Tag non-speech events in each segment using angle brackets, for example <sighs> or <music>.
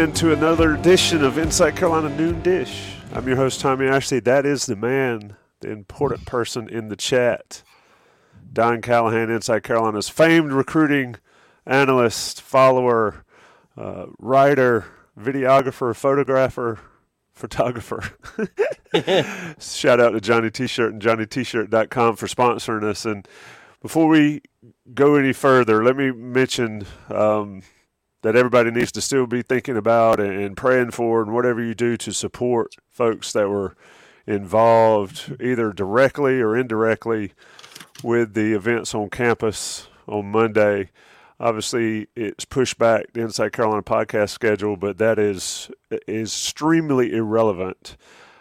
Into another edition of Inside Carolina Noon Dish. I'm your host, Tommy Ashley. That is the man, the important person in the chat. Don Callahan, Inside Carolina's famed recruiting analyst, follower, uh, writer, videographer, photographer, photographer. <laughs> Shout out to Johnny T-Shirt and JohnnyT-Shirt.com for sponsoring us. And before we go any further, let me mention um, – that everybody needs to still be thinking about and, praying for, and whatever you do to support folks that were involved either directly or indirectly with the events on campus on Monday. Obviously, it's pushed back the Inside Carolina podcast schedule, but that is is extremely irrelevant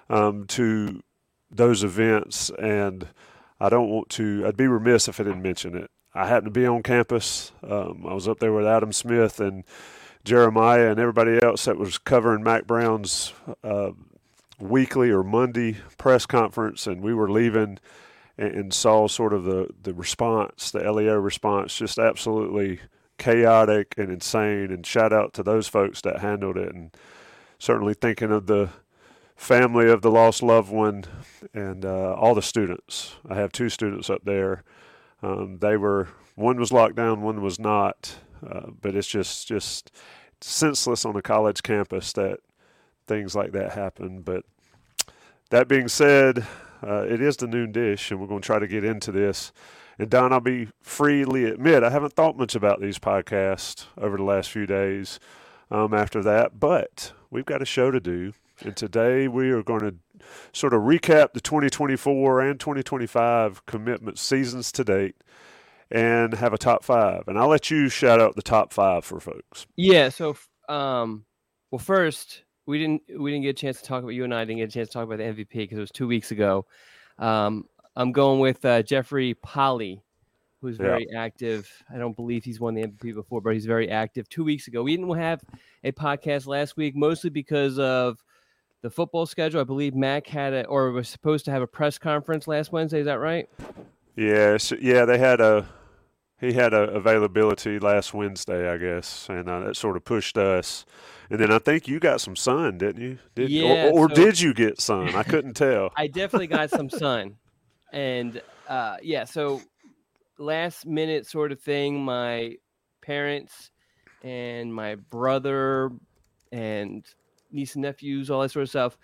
um, to those events, and I don't want to. I'd be remiss if I didn't mention it. I happened to be on campus. Um, I was up there with Adam Smith and Jeremiah and everybody else that was covering Mack Brown's uh, weekly or Monday press conference, and we were leaving and, and, saw sort of the, the response, the LEO response, just absolutely chaotic and insane. And shout out to those folks that handled it, and certainly thinking of the family of the lost loved one and uh, all the students. I have two students up there um, they were one was locked down, one was not. Uh, but it's just just senseless on a college campus that things like that happen. But that being said, uh, it is the noon dish, and we're going to try to get into this. And Don, I'll be freely admit I haven't thought much about these podcasts over the last few days. Um, after that, but we've got a show to do, and today we are going to sort of recap the 2024 and 2025 commitment seasons to date and have a top five. And I'll let you shout out the top five for folks. Yeah. So, um, well, first we didn't we didn't get a chance to talk about you and I didn't get a chance to talk about the MVP because it was two weeks ago. Um, I'm going with uh, Jeffrey Polly, who's very yeah. active. I don't believe he's won the MVP before, but he's very active. Two weeks ago, we didn't have a podcast last week, mostly because of the football schedule. I believe Mack had it or was supposed to have a press conference last Wednesday. Is that right? Yeah, so, yeah, they had a he had a availability last Wednesday, I guess, and uh, that sort of pushed us. And then I think you got some sun, didn't you? Did, yeah. Or, or so, did you get sun? I couldn't tell. <laughs> I definitely got some sun, and uh, yeah. So last minute sort of thing. My parents and my brother and niece and nephews, all that sort of stuff.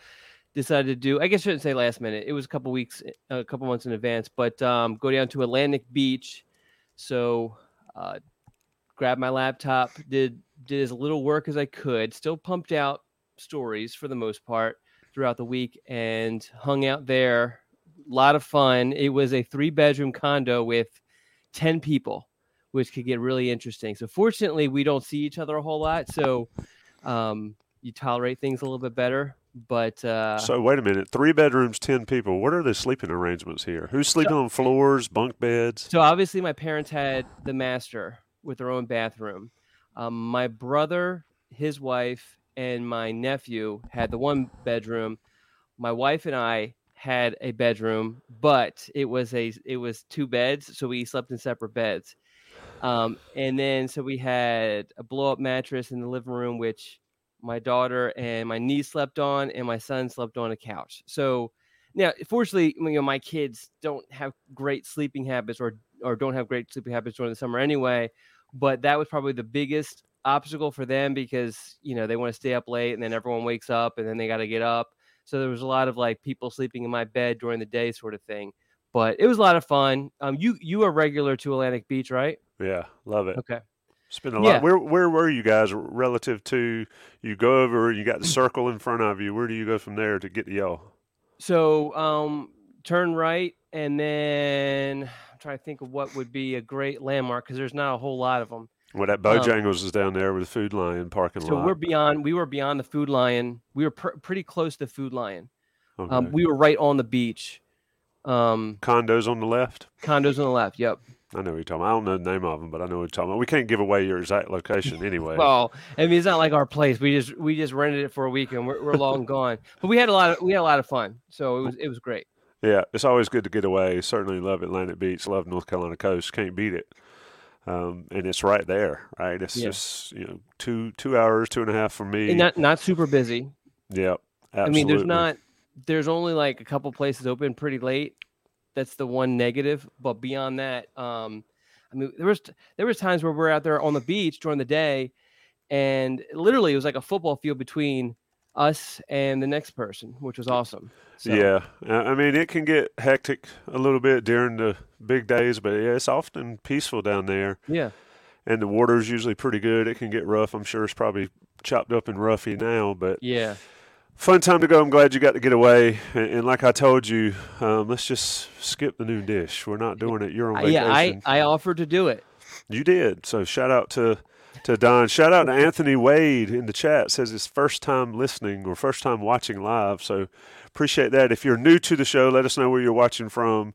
Decided to do. I guess I shouldn't say last minute. It was a couple weeks, a couple months in advance. But um, go down to Atlantic Beach. So, uh, grabbed my laptop, did did as little work as I could. Still pumped out stories for the most part throughout the week, and hung out there. A lot of fun. It was a three bedroom condo with ten people, which could get really interesting. So fortunately, we don't see each other a whole lot. So um, you tolerate things a little bit better. But uh, so wait a minute, three bedrooms, ten people. What are the sleeping arrangements here? Who's sleeping so, on floors, bunk beds? So obviously, my parents had the master with their own bathroom. Um, my brother, his wife, and my nephew had the one bedroom. My wife and I had a bedroom, but it was a it was two beds, so we slept in separate beds. Um, and then so we had a blow up mattress in the living room, which my daughter and my niece slept on, and my son slept on a couch. So now, fortunately, you know, my kids don't have great sleeping habits or or don't have great sleeping habits during the summer anyway. But that was probably the biggest obstacle for them because you know they want to stay up late and then everyone wakes up and then they got to get up. So there was a lot of like people sleeping in my bed during the day, sort of thing. but it was a lot of fun. Um, you you are regular to Atlantic Beach, right? Yeah, love it. Okay. Been a Yeah. lot. Where where were you guys relative to you go over? You got the <clears throat> circle in front of you. Where do you go from there to get to y'all? So um, turn right, and then I'm trying to think of what would be a great landmark because there's not a whole lot of them. Well, that Bojangles is down there with the Food Lion parking Um, So lot. we're beyond. We were beyond the Food Lion. We were pr- pretty close to Food Lion. Okay. Um, we were right on the beach. Um, Condos on the left. condos on the left. Yep. I know who you're talking about. I don't know the name of them, but I know what you're talking about. We can't give away your exact location anyway. Well, I mean, it's not like our place. We just we just rented it for a week and we're, we're long <laughs> gone. But we had a lot of we had a lot of fun. So it was it was great. yeah, it's always good to get away. Certainly love Atlantic Beach. Love North Carolina coast. Can't beat it. Um, and it's right there, right? It's Yeah. just you know two two hours, two and a half for me. And not not super busy. Yep. I mean, there's not there's only like a couple places open pretty late. That's the one negative. But beyond that, um, I mean, there was there was times where we're out there on the beach during the day, and literally it was like a football field between us and the next person, which was awesome. So, Yeah, I mean it can get hectic a little bit during the big days, but yeah, it's often peaceful down there, yeah, and the water's usually pretty good. It can get rough. I'm sure it's probably chopped up and roughy now, but yeah. Fun time to go. I'm glad you got to get away. And, and like I told you, um, let's just skip the noon dish. We're not doing it. You're on vacation. yeah, I I offered to do it. You did. So shout out to to Don. Shout out to <laughs> Anthony Wade in the chat. Says his first time listening or first time watching live. So appreciate that. If you're new to the show, let us know where you're watching from.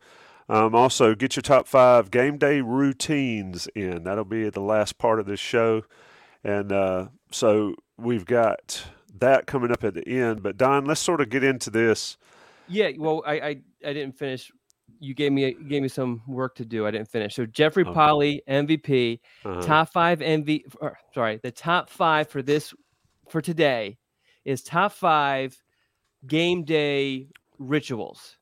Um, also, get your top five game day routines in. That'll be at the last part of this show. And uh, so we've got that coming up at the end. But Don, let's sort of get into this. Yeah, well, I I, I didn't finish. You gave me you gave me some work to do. I didn't finish. So Jeffrey. Polly MVP, Uh, top five MV. Or, sorry, the top five for this for today is top five game day rituals.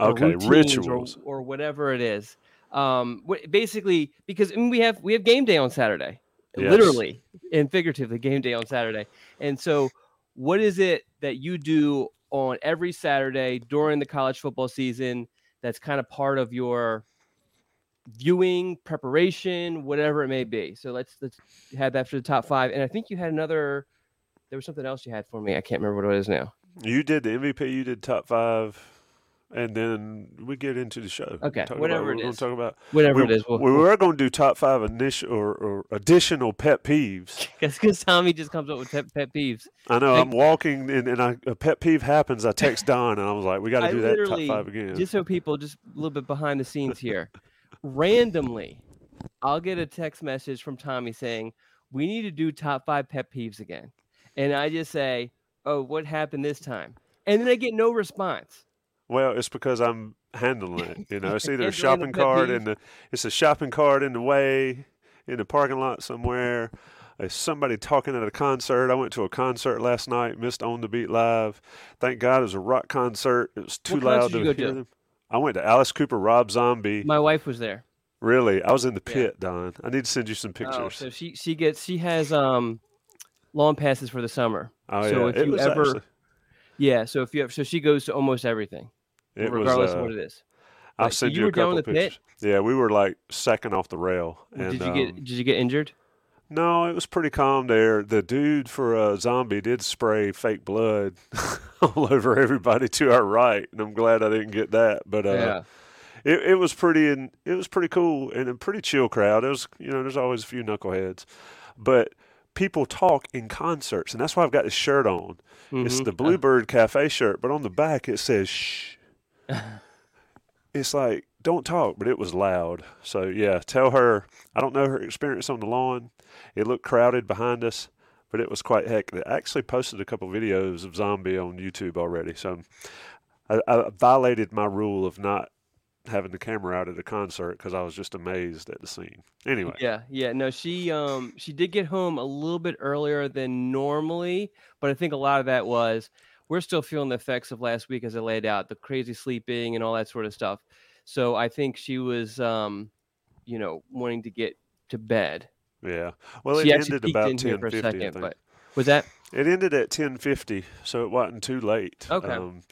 okay, rituals. or, or whatever it is. Um, basically, because I mean, we have we have game day on Saturday, Yes. literally and figuratively, game day on Saturday. And so, what is it that you do on every Saturday during the college football season? That's kind of part of your viewing preparation, whatever it may be. So let's let's have that for the top five. And I think you had another. There was something else you had for me. I can't remember what it is now. You did the MVP. You did top five, and then we get into the show. Okay, Talk whatever about, it we're gonna is. Talk about Whatever we, it is. We'll, we were going to do top five initial or, or additional pet peeves. <laughs> because Tommy just comes up with pet, pet peeves. I know Like- I'm walking and, and I, a pet peeve happens. I text <laughs> Don and I was like, we got to do that top five again. Just so people, just a little bit behind the scenes here. Randomly, I'll get a text message from Tommy saying, "We need to do top five pet peeves again," and I just say, "Oh, what happened this time?" And then I get no response. Well, it's because I'm handling it. You know, it's <laughs> either a shopping cart in the it's a shopping cart in the way in the parking lot somewhere. It's somebody talking at a concert. I went to a concert last night, missed On the Beat live. Thank God it was a rock concert. It was too What loud to hear to? them. I went to Alice Cooper, Rob Zombie. My wife was there. really, I was in the Yeah. pit, Don. I need to send you some Oh, pictures. so she she gets she has um lawn passes for the summer. Oh, so yeah, if it you was ever- actually, Yeah, so if you have, so she goes to almost everything, it was. regardless uh, of what it is. I'll Right, so you you, a couple the pit? pictures. Yeah, we were like second off the rail. And, did you get um, did you get injured? No, it was pretty calm there. The dude for uh, zombie did spray fake blood <laughs> all over everybody to our right, and I'm glad I didn't get that. But uh, yeah. it, it was pretty and it was pretty cool and a pretty chill crowd. It was you know there's always a few knuckleheads, but people talk in concerts, and that's why I've got this shirt on. It's Mhm. the Bluebird Cafe shirt, but on the back it says shh. <laughs> it's like don't talk, but it was loud. So yeah, tell her I don't know her experience on the lawn. It looked crowded behind us, but it was quite hectic. I actually posted a couple videos of zombie on YouTube already. So I, I violated my rule of not having the camera out at a concert because I was just amazed at the scene. Anyway, Yeah, yeah. No, she um she did get home a little bit earlier than normally, but I think a lot of that was we're still feeling the effects of last week as I laid out, the crazy sleeping and all that sort of stuff. So I think she was um, you know, wanting to get to bed. yeah. Well, it she ended about ten for fifty. I second, but was that It ended at ten fifty, so it wasn't too late. Okay. Um,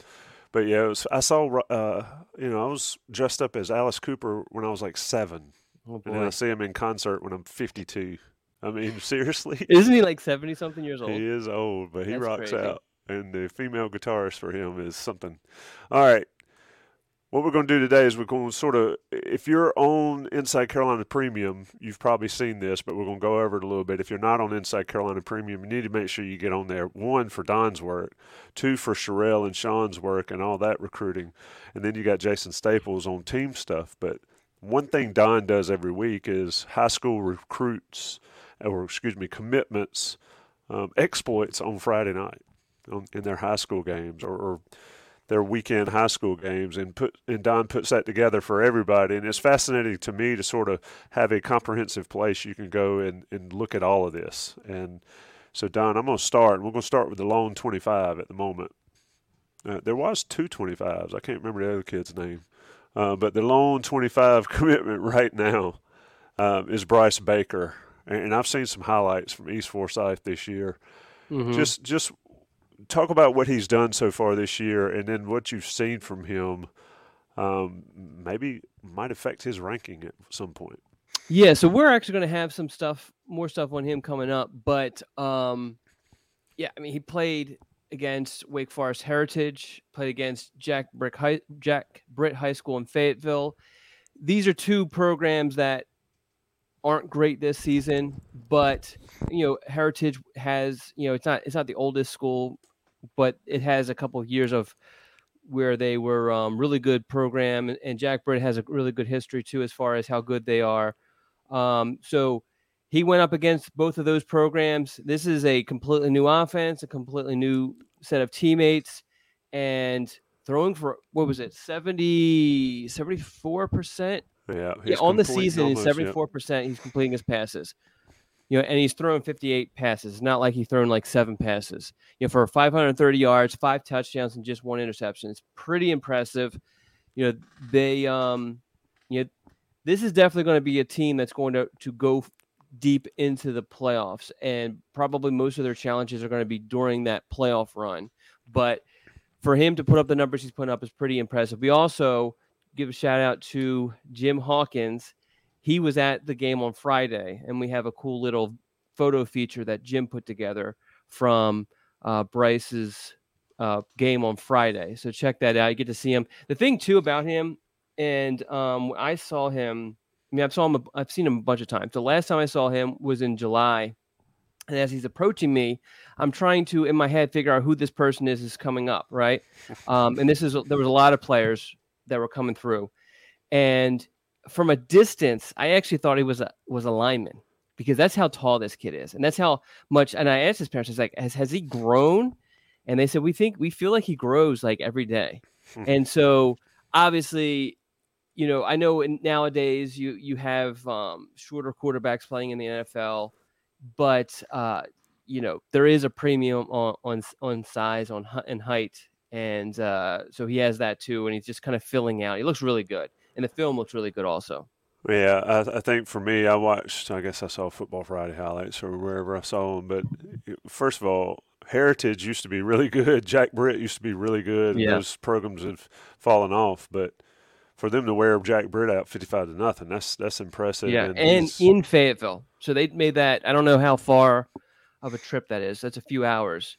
but yeah, it was, I saw, uh, you know, I was dressed up as Alice Cooper when I was like seven. Oh And I see him in concert when I'm 52. I mean, <laughs> seriously. Isn't he like 70 something years old? He is old, but he That's rocks crazy. out. And the female guitarist for him is something. All right. What we're going to do today is we're going to sort of, if you're on Inside Carolina Premium, you've probably seen this, but we're going to go over it a little bit. If you're not on Inside Carolina Premium, you need to make sure you get on there. One, for Don's work, two, for Sherelle and Sean's work and all that recruiting. And then you got Jason Staples on team stuff. But one thing Don does every week is high school recruits, or excuse me, commitments, um, exploits on Friday night on, in their high school games or, or their weekend high school games, and put and Don puts that together for everybody. And it's fascinating to me to sort of have a comprehensive place you can go and, and look at all of this. And so, Don, I'm going to start. and We're going to start with the lone 25 at the moment. Uh, there was two 25s. I can't remember the other kid's name. Uh, but the lone 25 <laughs> commitment right now um, is Bryce Baker. And, and I've seen some highlights from East Forsyth this year. Mhm. Just just talk about what he's done so far this year and then what you've seen from him um, maybe might affect his ranking at some point. Yeah, so we're actually going to have some stuff, more stuff on him coming up. But um, yeah, I mean, he played against Wake Forest Heritage, played against Jack Britt High, Jack Britt High School in Fayetteville. These are two programs that aren't great this season, but you know, Heritage has you know it's not it's not the oldest school, but it has a couple of years of where they were um, really good program, and- Jack Britt has a really good history too as far as how good they are. Um, so he went up against both of those programs. This is a completely new offense, a completely new set of teammates, and throwing for what was it 70 74 percent Yeah, yeah, on the season, almost, seventy yep. four percent. He's completing his passes. You know, and he's thrown fifty eight passes. It's Not like he's thrown like seven passes. You know, for five hundred thirty yards, five touchdowns, and just one interception. It's pretty impressive. You know, they um, you know, this is definitely going to be a team that's going to to go deep into the playoffs, and probably most of their challenges are going to be during that playoff run. But for him to put up the numbers he's putting up is pretty impressive. We also give a shout out to Jim Hawkins. He was at the game on Friday, and we have a cool little photo feature that Jim put together from uh, Bryce's uh, game on Friday. So check that out. You get to see him. The thing too about him, and um, I saw him. I mean, I've saw him. a- I've seen him a bunch of times. The last time I saw him was in July, and as he's approaching me, I'm trying to in my head figure out who this person is is coming up, right? <laughs> Um, and this is there was a lot of players that were coming through, and from a distance, I actually thought he was a was a lineman because that's how tall this kid is, and that's how much. And I asked his parents, I was like, "Has has he grown?" And they said, "We think we feel like he grows like every day." Hmm. and so obviously, you know, I know in, nowadays you you have um, shorter quarterbacks playing in the NFL, but uh, you know there is a premium on on on size on and height, and uh, so he has that too, and he's just kind of filling out. He looks really good, and the film looks really good also. Yeah, I, I think for me, I watched. I guess I saw Football Friday highlights or wherever I saw them. But first of all, Heritage used to be really good. Jack Britt used to be really good. Yeah. Those programs have fallen off, but for them to wear Jack Britt out fifty-five to nothing, that's that's impressive. yeah, and and in Fayetteville, so they made that. I don't know how far of a trip that is. That's a few hours.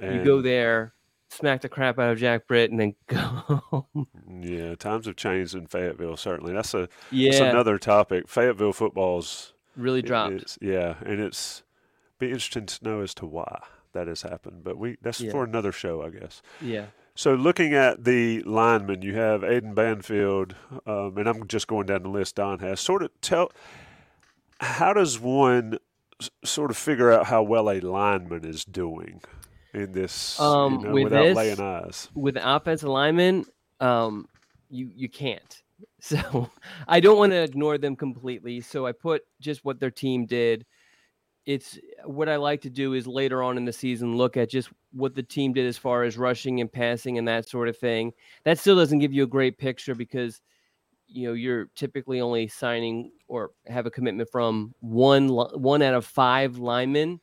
you go there, smack the crap out of Jack Britt, and then <laughs> go. home. Yeah, times have changed in Fayetteville. Certainly, that's a that's yeah, another topic. Fayetteville football's really It- dropped. it's- yeah, and it's be interesting to know as to why that has happened. But we that's Yeah. for another show, I guess. Yeah. So looking at the linemen, you have Aidan Banfield, um, and I'm just going down the list. Don has sort of tell. How does one sort of figure out how well a lineman is doing in this Um, you know, with without this- laying eyes? with offensive linemen, um, you you can't. <laughs> So I don't want to ignore them completely. So I put just what their team did. It's what I like to do is later on in the season look at just what the team did as far as rushing and passing and that sort of thing. That still doesn't give you a great picture because you know you're typically only signing or have a commitment from one one out of five linemen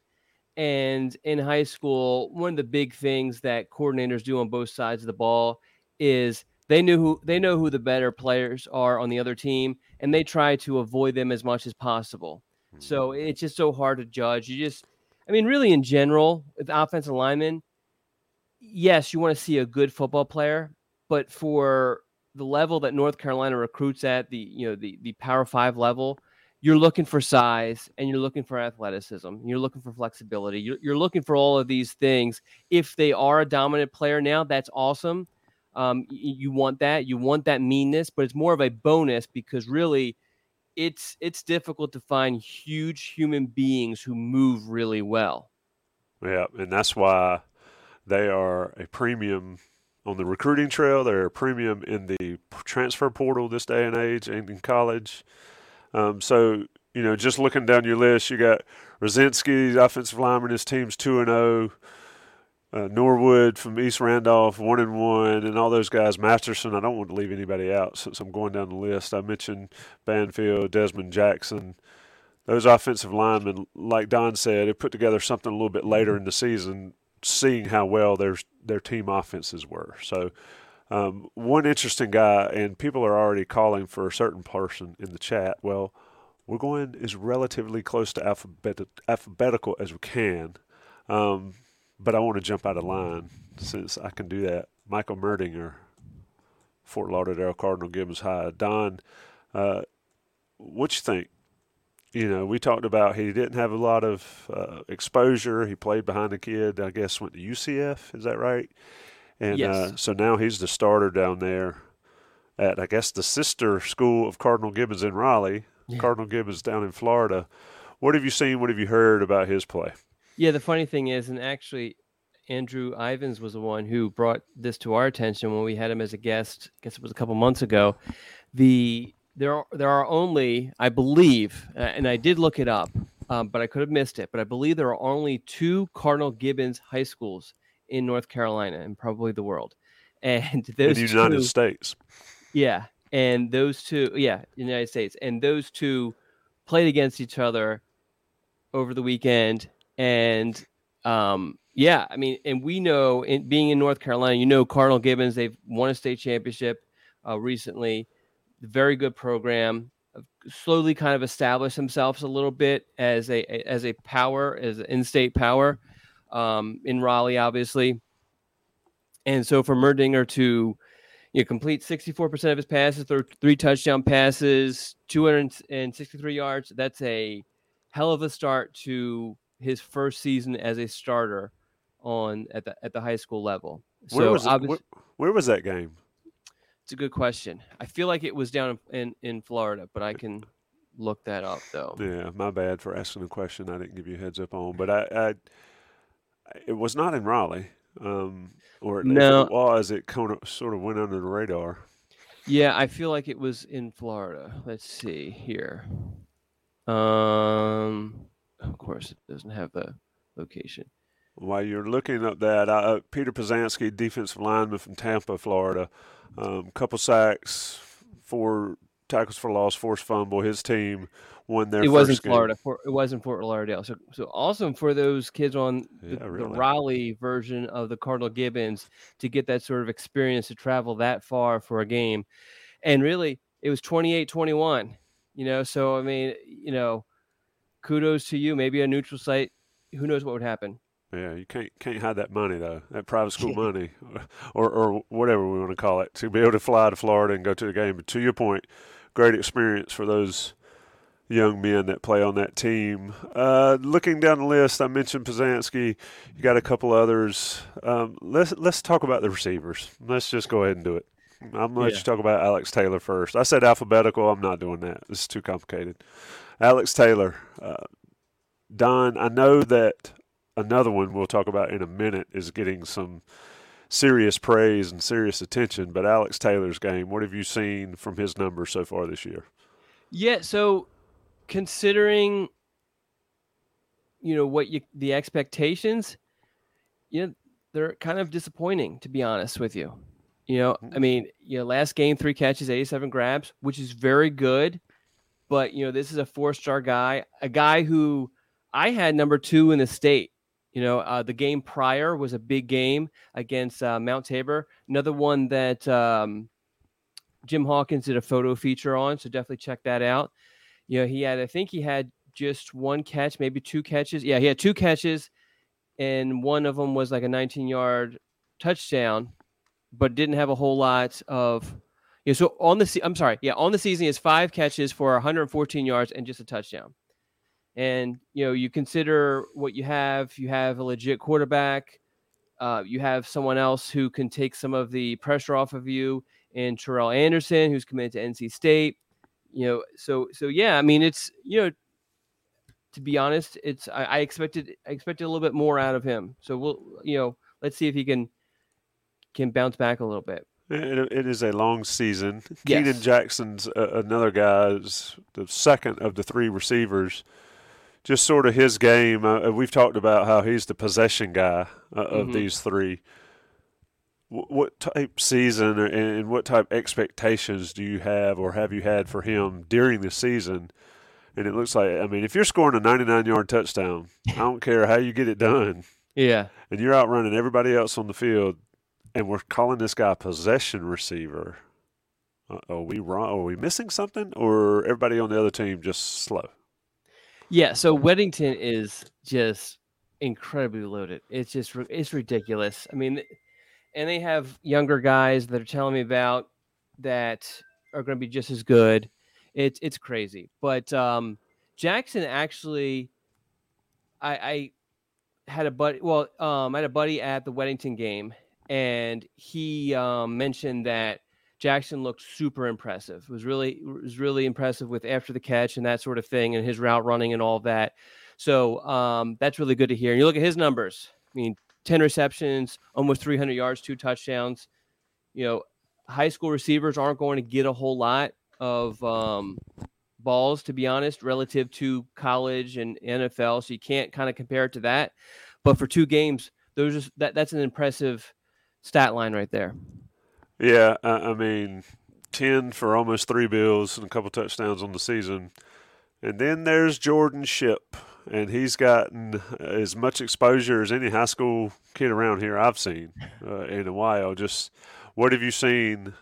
And in high school, one of the big things that coordinators do on both sides of the ball is they knew who they know who the better players are on the other team, and they try to avoid them as much as possible. So Mm-hmm. it's just so hard to judge. You just, I mean, really in general, with offensive linemen, yes, you want to see a good football player, but for the level that North Carolina recruits at, the you know the the Power Five level, you're looking for size and you're looking for athleticism. You're looking for flexibility. You're, you're looking for all of these things. If they are a dominant player now, that's awesome. Um, y- you want that. You want that meanness, but it's more of a bonus because really, it's it's difficult to find huge human beings who move really well. Yeah, and that's why they are a premium on the recruiting trail. They're a premium in the transfer portal this day and age and in college. Um, so, you know, just looking down your list, you got Rosinski, offensive lineman, his team's 2 and 0. Uh, Norwood from East Randolph, one and one, and all those guys. Masterson, I don't want to leave anybody out since I'm going down the list. I mentioned Banfield, Desmond Jackson, those offensive linemen, like Don said, have put together something a little bit later in the season, seeing how well their their team offenses were. So, um, one interesting guy, and people are already calling for a certain person in the chat. Well, we're going as relatively close to alphabet, alphabetical as we can, um, but I want to jump out of line since I can do that. Michael Merdinger, Fort Lauderdale Cardinal Gibbons High. Don, uh, what you think? you know, we talked about he didn't have a lot of uh, exposure. He played behind a kid, I guess, went to UCF. Is that right? And Yes. uh, so now he's the starter down there at, I guess, the sister school of Cardinal Gibbons in Raleigh. Yeah. Cardinal Gibbons down in Florida. What have you seen? What have you heard about his play? Yeah, the funny thing is, and actually, Andrew Ivins was the one who brought this to our attention when we had him as a guest. I guess it was a couple months ago. The there are there are only, I believe, uh, and I did look it up, um, but I could have missed it. But I believe there are only two Cardinal Gibbons high schools in North Carolina and probably the world. <laughs> And In the United two, States. yeah, and those two, yeah, United States, and those two played against each other over the weekend, and um, yeah, I mean, and we know, in being in North Carolina, you know, Cardinal Gibbons, they've won a state championship uh, recently, very good program. Slowly, kind of established themselves a little bit as a as a power, as an in-state power um, in Raleigh, obviously. And so for Merdinger to you know, complete 64% of his passes, through three touchdown passes, 263 yards. That's a hell of a start to his first season as a starter on at the at the high school level. Where So was it? Where, where was that game? it's a good question. I feel like it was down in, in, in Florida, but I can look that up though. Yeah, my bad for asking a question I didn't give you a heads up on, but I, I it was not in Raleigh. Um, or No. it was, it kind of sort of went under the radar. Yeah, I feel like it was in Florida. Let's see here. Um, of course, it doesn't have the location. While you're looking up that, uh, Peter Pazansky, defensive lineman from Tampa, Florida, um, couple sacks, four tackles for loss, forced fumble. His team won their it was in. Florida. For, it was in Fort Lauderdale. So, so awesome for those kids on the, Yeah, the. Raleigh version of the Cardinal Gibbons to get that sort of experience to travel that far for a game. And really, it was 28 21, you know. So, I mean, you know, kudos to you. Maybe a neutral site. Who knows what would happen? Yeah, you can't can't hide that money though, that private school <laughs> money, or or whatever we want to call it, to be able to fly to Florida and go to the game. But to your point, great experience for those young men that play on that team. Uh, looking down the list, I mentioned Pazanski. You got a couple others. Um, let's let's talk about the receivers. Let's just go ahead and do it. I'm gonna let Yeah. you talk about Alex Taylor first. I said alphabetical. I'm not doing that. This is too complicated. Alex Taylor, uh, Don. I know that another one we'll talk about in a minute is getting some serious praise and serious attention. But Alex Taylor's game, what have you seen from his numbers so far this year? Yeah. So, considering, you know, what you the expectations, you know, they're kind of disappointing to be honest with you. You know, I mean, you know, last game three catches, eighty-seven grabs, which is very good. But you know, this is a four-star guy, a guy who I had number two in the state You know, uh, the game prior was a big game against uh, Mount Tabor. Another one that um, Jim Hawkins did a photo feature on, so definitely check that out. You know, he had, I think he had just one catch, maybe two catches. Yeah, he had two catches, and one of them was like a 19 yard touchdown, but didn't have a whole lot of. Know, so on the I'm sorry, yeah, on the season has five catches for 114 yards and just a touchdown. And you know, you consider what you have. You have a legit quarterback. Uh, you have someone else who can take some of the pressure off of you, and Terrell Anderson, who's committed to NC State. You know, so so yeah, I mean, it's you know, to be honest, it's I, I expected I expected a little bit more out of him. So we'll you know, let's see if he can can bounce back a little bit. It, it is a long season. Yes. Keenan Jackson's uh, another guy, the second of the three receivers. Just sort of his game. Uh, we've talked about how he's the possession guy uh, of Mhm. these three. Wh- What type season and what type expectations do you have or have you had for him during the season? And it looks like, I mean, if you're scoring a 99 yard touchdown, I don't <laughs> care how you get it done, Yeah. and you're outrunning everybody else on the field, and we're calling this guy possession receiver. Uh, Are we wrong? Are we missing something, or everybody on the other team just slow? Yeah, so Weddington is just incredibly loaded. It's just it's ridiculous. I mean, and they have younger guys that are telling me about that are going to be just as good. It's it's crazy. But um, Jackson actually, I, I had a buddy. Well, um, I had a buddy at the Weddington game, and he um, mentioned that Jackson looked super impressive. Was really was really impressive with after the catch and that sort of thing, and his route running and all that. So um, that's really good to hear. And you look at his numbers. I mean, ten receptions, almost 300 yards, two touchdowns. You know, high school receivers aren't going to get a whole lot of um, balls, to be honest, relative to college and NFL. So you can't kind of compare it to that. But for two games, those are, that that's an impressive stat line right there. Yeah, I, I mean, ten for almost three bills and a couple touchdowns on the season, and then there's Jordan Shipp, and he's gotten as much exposure as any high school kid around here I've seen uh, in a while. Just what have you seen?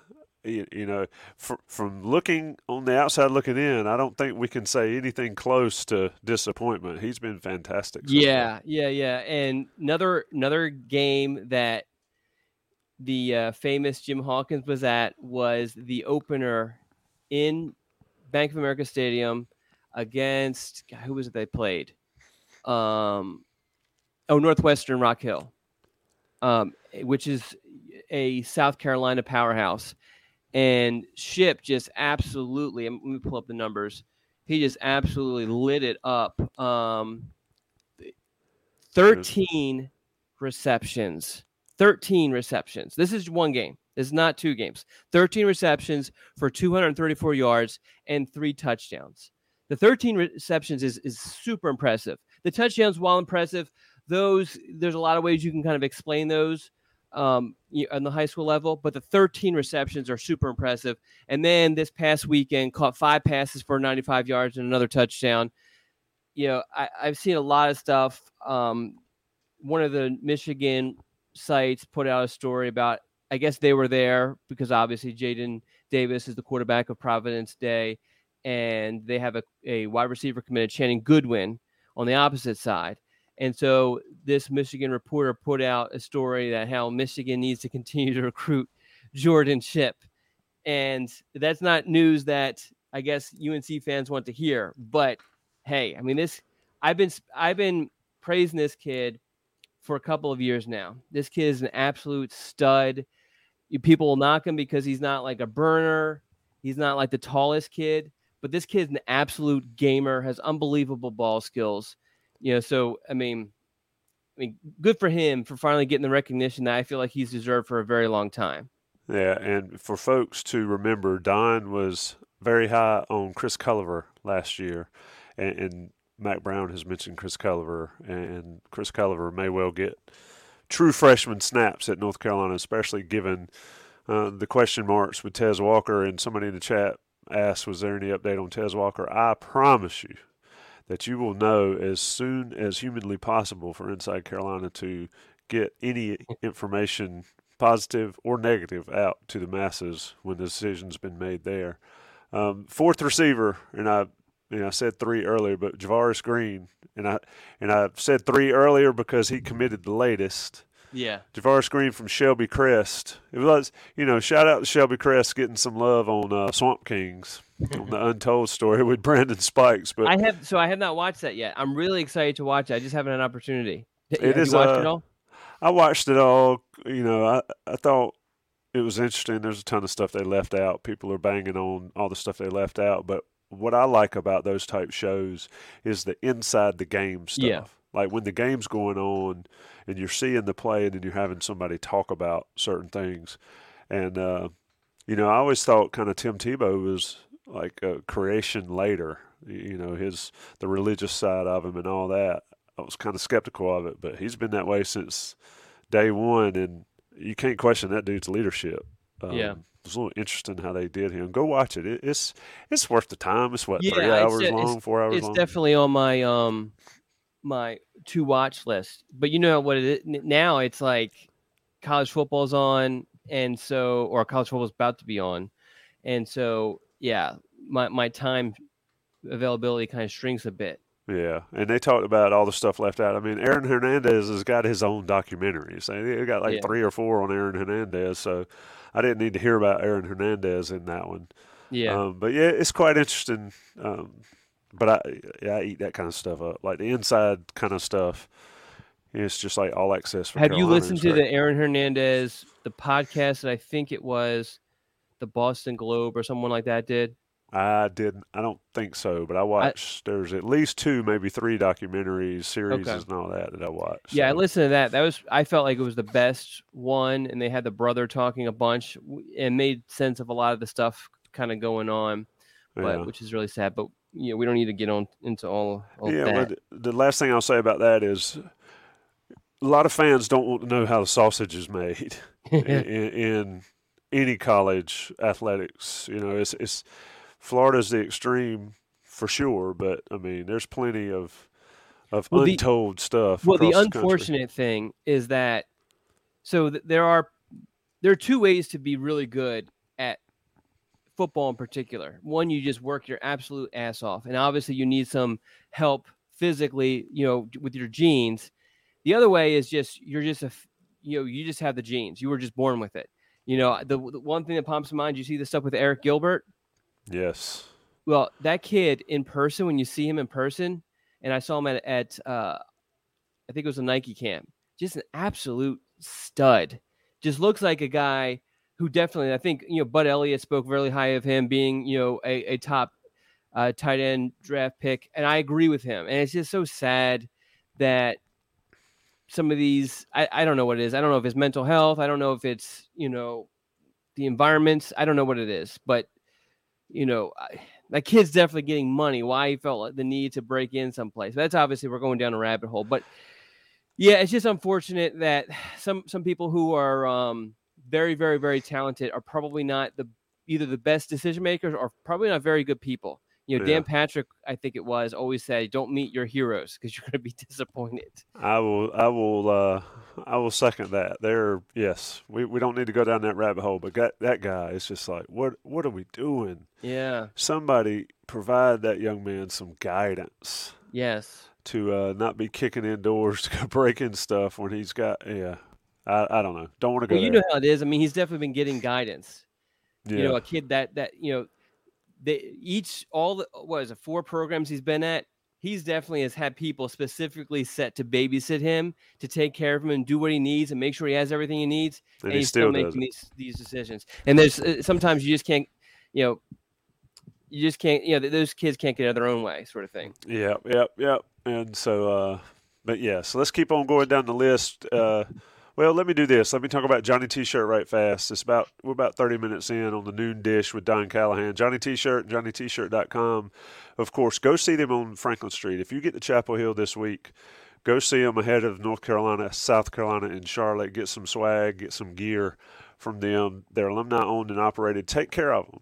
You, you know, fr- from looking on the outside looking in, I don't think we can say anything close to disappointment. He's been fantastic. so far. Yeah, yeah, yeah. And another another game that the uh, famous Jim Hawkins was at was the opener in Bank of America Stadium against who was it they played? Um, oh, Northwestern Rock Hill, um, which is a South Carolina powerhouse. And Shipp just absolutely, let me pull up the numbers. He just absolutely lit it up. Um, 13 receptions. 13 receptions. This is one game. This is not two games. 13 receptions for 234 yards and three touchdowns. The 13 receptions is, is super impressive. The touchdowns, while impressive, those there's a lot of ways you can kind of explain those um, on the high school level, but the 13 receptions are super impressive. And then this past weekend, caught five passes for 95 yards and another touchdown. You know, I, I've seen a lot of stuff. Um, one of the Michigan sites put out a story about, I guess they were there because obviously Jadyn Davis is the quarterback of Providence Day, and they have a, a wide receiver committed, Channing Goodwin, on the opposite side. And so this Michigan reporter put out a story that how Michigan needs to continue to recruit Jordan Shipp. And that's not news that I guess UNC fans want to hear. But hey, I mean this I've been I've been praising this kid for a couple of years now. This kid is an absolute stud. People will knock him because he's not like a burner. He's not like the tallest kid, but this kid's an absolute gamer, has unbelievable ball skills. You know, so I mean, I mean, good for him for finally getting the recognition that I feel like he's deserved for a very long time. Yeah, and for folks to remember, Don was very high on Chris Culliver last year, and, and Mack Brown has mentioned Chris Culliver, and Chris Culliver may well get true freshman snaps at North Carolina, especially given uh, the question marks with Tez Walker. And somebody in the chat asked, "Was there any update on Tez Walker?" I promise you, that you will know as soon as humanly possible for Inside Carolina to get any information, positive or negative, out to the masses when the decision's been made there. Um, fourth receiver, and I, you know, I said three earlier, but Javaris Green, and I and I said three earlier because he committed the latest. Yeah. Javaris Green from Shelby Crest. It was, you know, shout out to Shelby Crest getting some love on uh, Swamp Kings on the Untold story with Brandon Spikes. But I have so I have not watched that yet. I'm really excited to watch it. I just haven't had an opportunity. It have is, you watched uh, it all? I watched it all. You know, I I thought it was interesting. There's a ton of stuff they left out. People are banging on all the stuff they left out, but what I like about those type shows is the inside the game stuff. Yeah. Like when the game's going on and you're seeing the play and then you're having somebody talk about certain things. And uh, you know, I always thought kind of Tim Tebow was like a creation later. You know, his the religious side of him and all that. I was kind of skeptical of it, but he's been that way since day one, and you can't question that dude's leadership. Um, Yeah. it was a little interesting how they did him. Go watch it. it it's it's worth the time. It's what Yeah, three hours it's- long, four hours It's long. definitely on my um my to watch list. But you know what it is now? It's like college football's on, and so or college football's about to be on, and so yeah, my my time availability kind of shrinks a bit. Yeah, and they talked about all the stuff left out. I mean, Aaron Hernandez has got his own documentaries. They got like Yeah. three or four on Aaron Hernandez, so I didn't need to hear about Aaron Hernandez in that one. Yeah, Um, but yeah, it's quite interesting. Um, but I yeah, I eat that kind of stuff up, like the inside kind of stuff. It's just like all access. For have you listened is to the Aaron Hernandez the podcast that I think it was the Boston Globe or someone like that did? I didn't. I don't think so, but I watched. there's at least two, maybe three documentaries, series, Okay. and all that that I watched. Yeah, I listened to that. That was I felt like it was the best one, and they had the brother talking a bunch and made sense of a lot of the stuff kind of going on, but Yeah. which is really sad. But you know, we don't need to get on into all, all yeah, the last thing I'll say about that is a lot of fans don't want to know how the sausage is made <laughs> in, in any college athletics. You know, it's it's Florida's the extreme for sure, but I mean, there's plenty of of Well, the- untold stuff. well, the country. unfortunate thing is that so th- there are there are two ways to be really good football in particular. One, you just work your absolute ass off, and obviously you need some help physically, you know, with your genes. The other way is just you're just a you know you just have the genes. You were just born with it. You know, the, the one thing that pops in mind, you see the stuff with Arik Gilbert. Yes. Well, that kid in person, when you see him in person, and I saw him at, at uh, I think it was a Nike camp, just an absolute stud. Just looks like a guy who definitely, I think, you know, Bud Elliott spoke really high of him being, you know, a, a top uh, tight end draft pick. And I agree with him. And it's just so sad that some of these, I, I don't know what it is. I don't know if it's mental health. I don't know if it's, you know, the environments. I don't know what it is. But, you know, I, that kid's definitely getting money. Why he felt like the need to break in someplace. That's obviously we're going down a rabbit hole. But yeah, it's just unfortunate that <sighs> some some people who are um, very, very, very talented are probably not the either the best decision makers or probably not very good people. You know, Yeah. Dan Patrick, I think it was, always said, "Don't meet your heroes because you're going to be <laughs> disappointed." I will. I will. Uh, I will second that. There. Yes. We, we don't need to go down that rabbit hole, but that that guy is just like, what What are we doing? Yeah. Somebody provide that young man some guidance Yes. to uh, not be kicking in doors <laughs> to go breaking stuff when he's got. Yeah. I, I don't know. Don't want to go Well, you know how it is. I mean, he's definitely been getting guidance. yeah. you know a kid that that you know they each all the what is it four programs he's been at he's definitely has had people specifically set to babysit him to take care of him and do what he needs and make sure he has everything he needs and and, he he's still still, making these these decisions and there's uh, sometimes you just can't you know you just can't you know those kids can't get out of their own way sort of thing Yep, yep, yep. And so, uh, but yeah, so let's keep on going down the list. Uh, well, let me do this. Let me talk about Johnny T-shirt right fast. It's about we're about thirty minutes in on the noon dish with Don Callahan. Johnny T-shirt, JohnnyT-shirt.com. Of course, go see them on Franklin Street. If you get to Chapel Hill this week, go see them ahead of North Carolina, South Carolina, and Charlotte. Get some swag, get some gear from them. They're alumni owned and operated. Take care of them.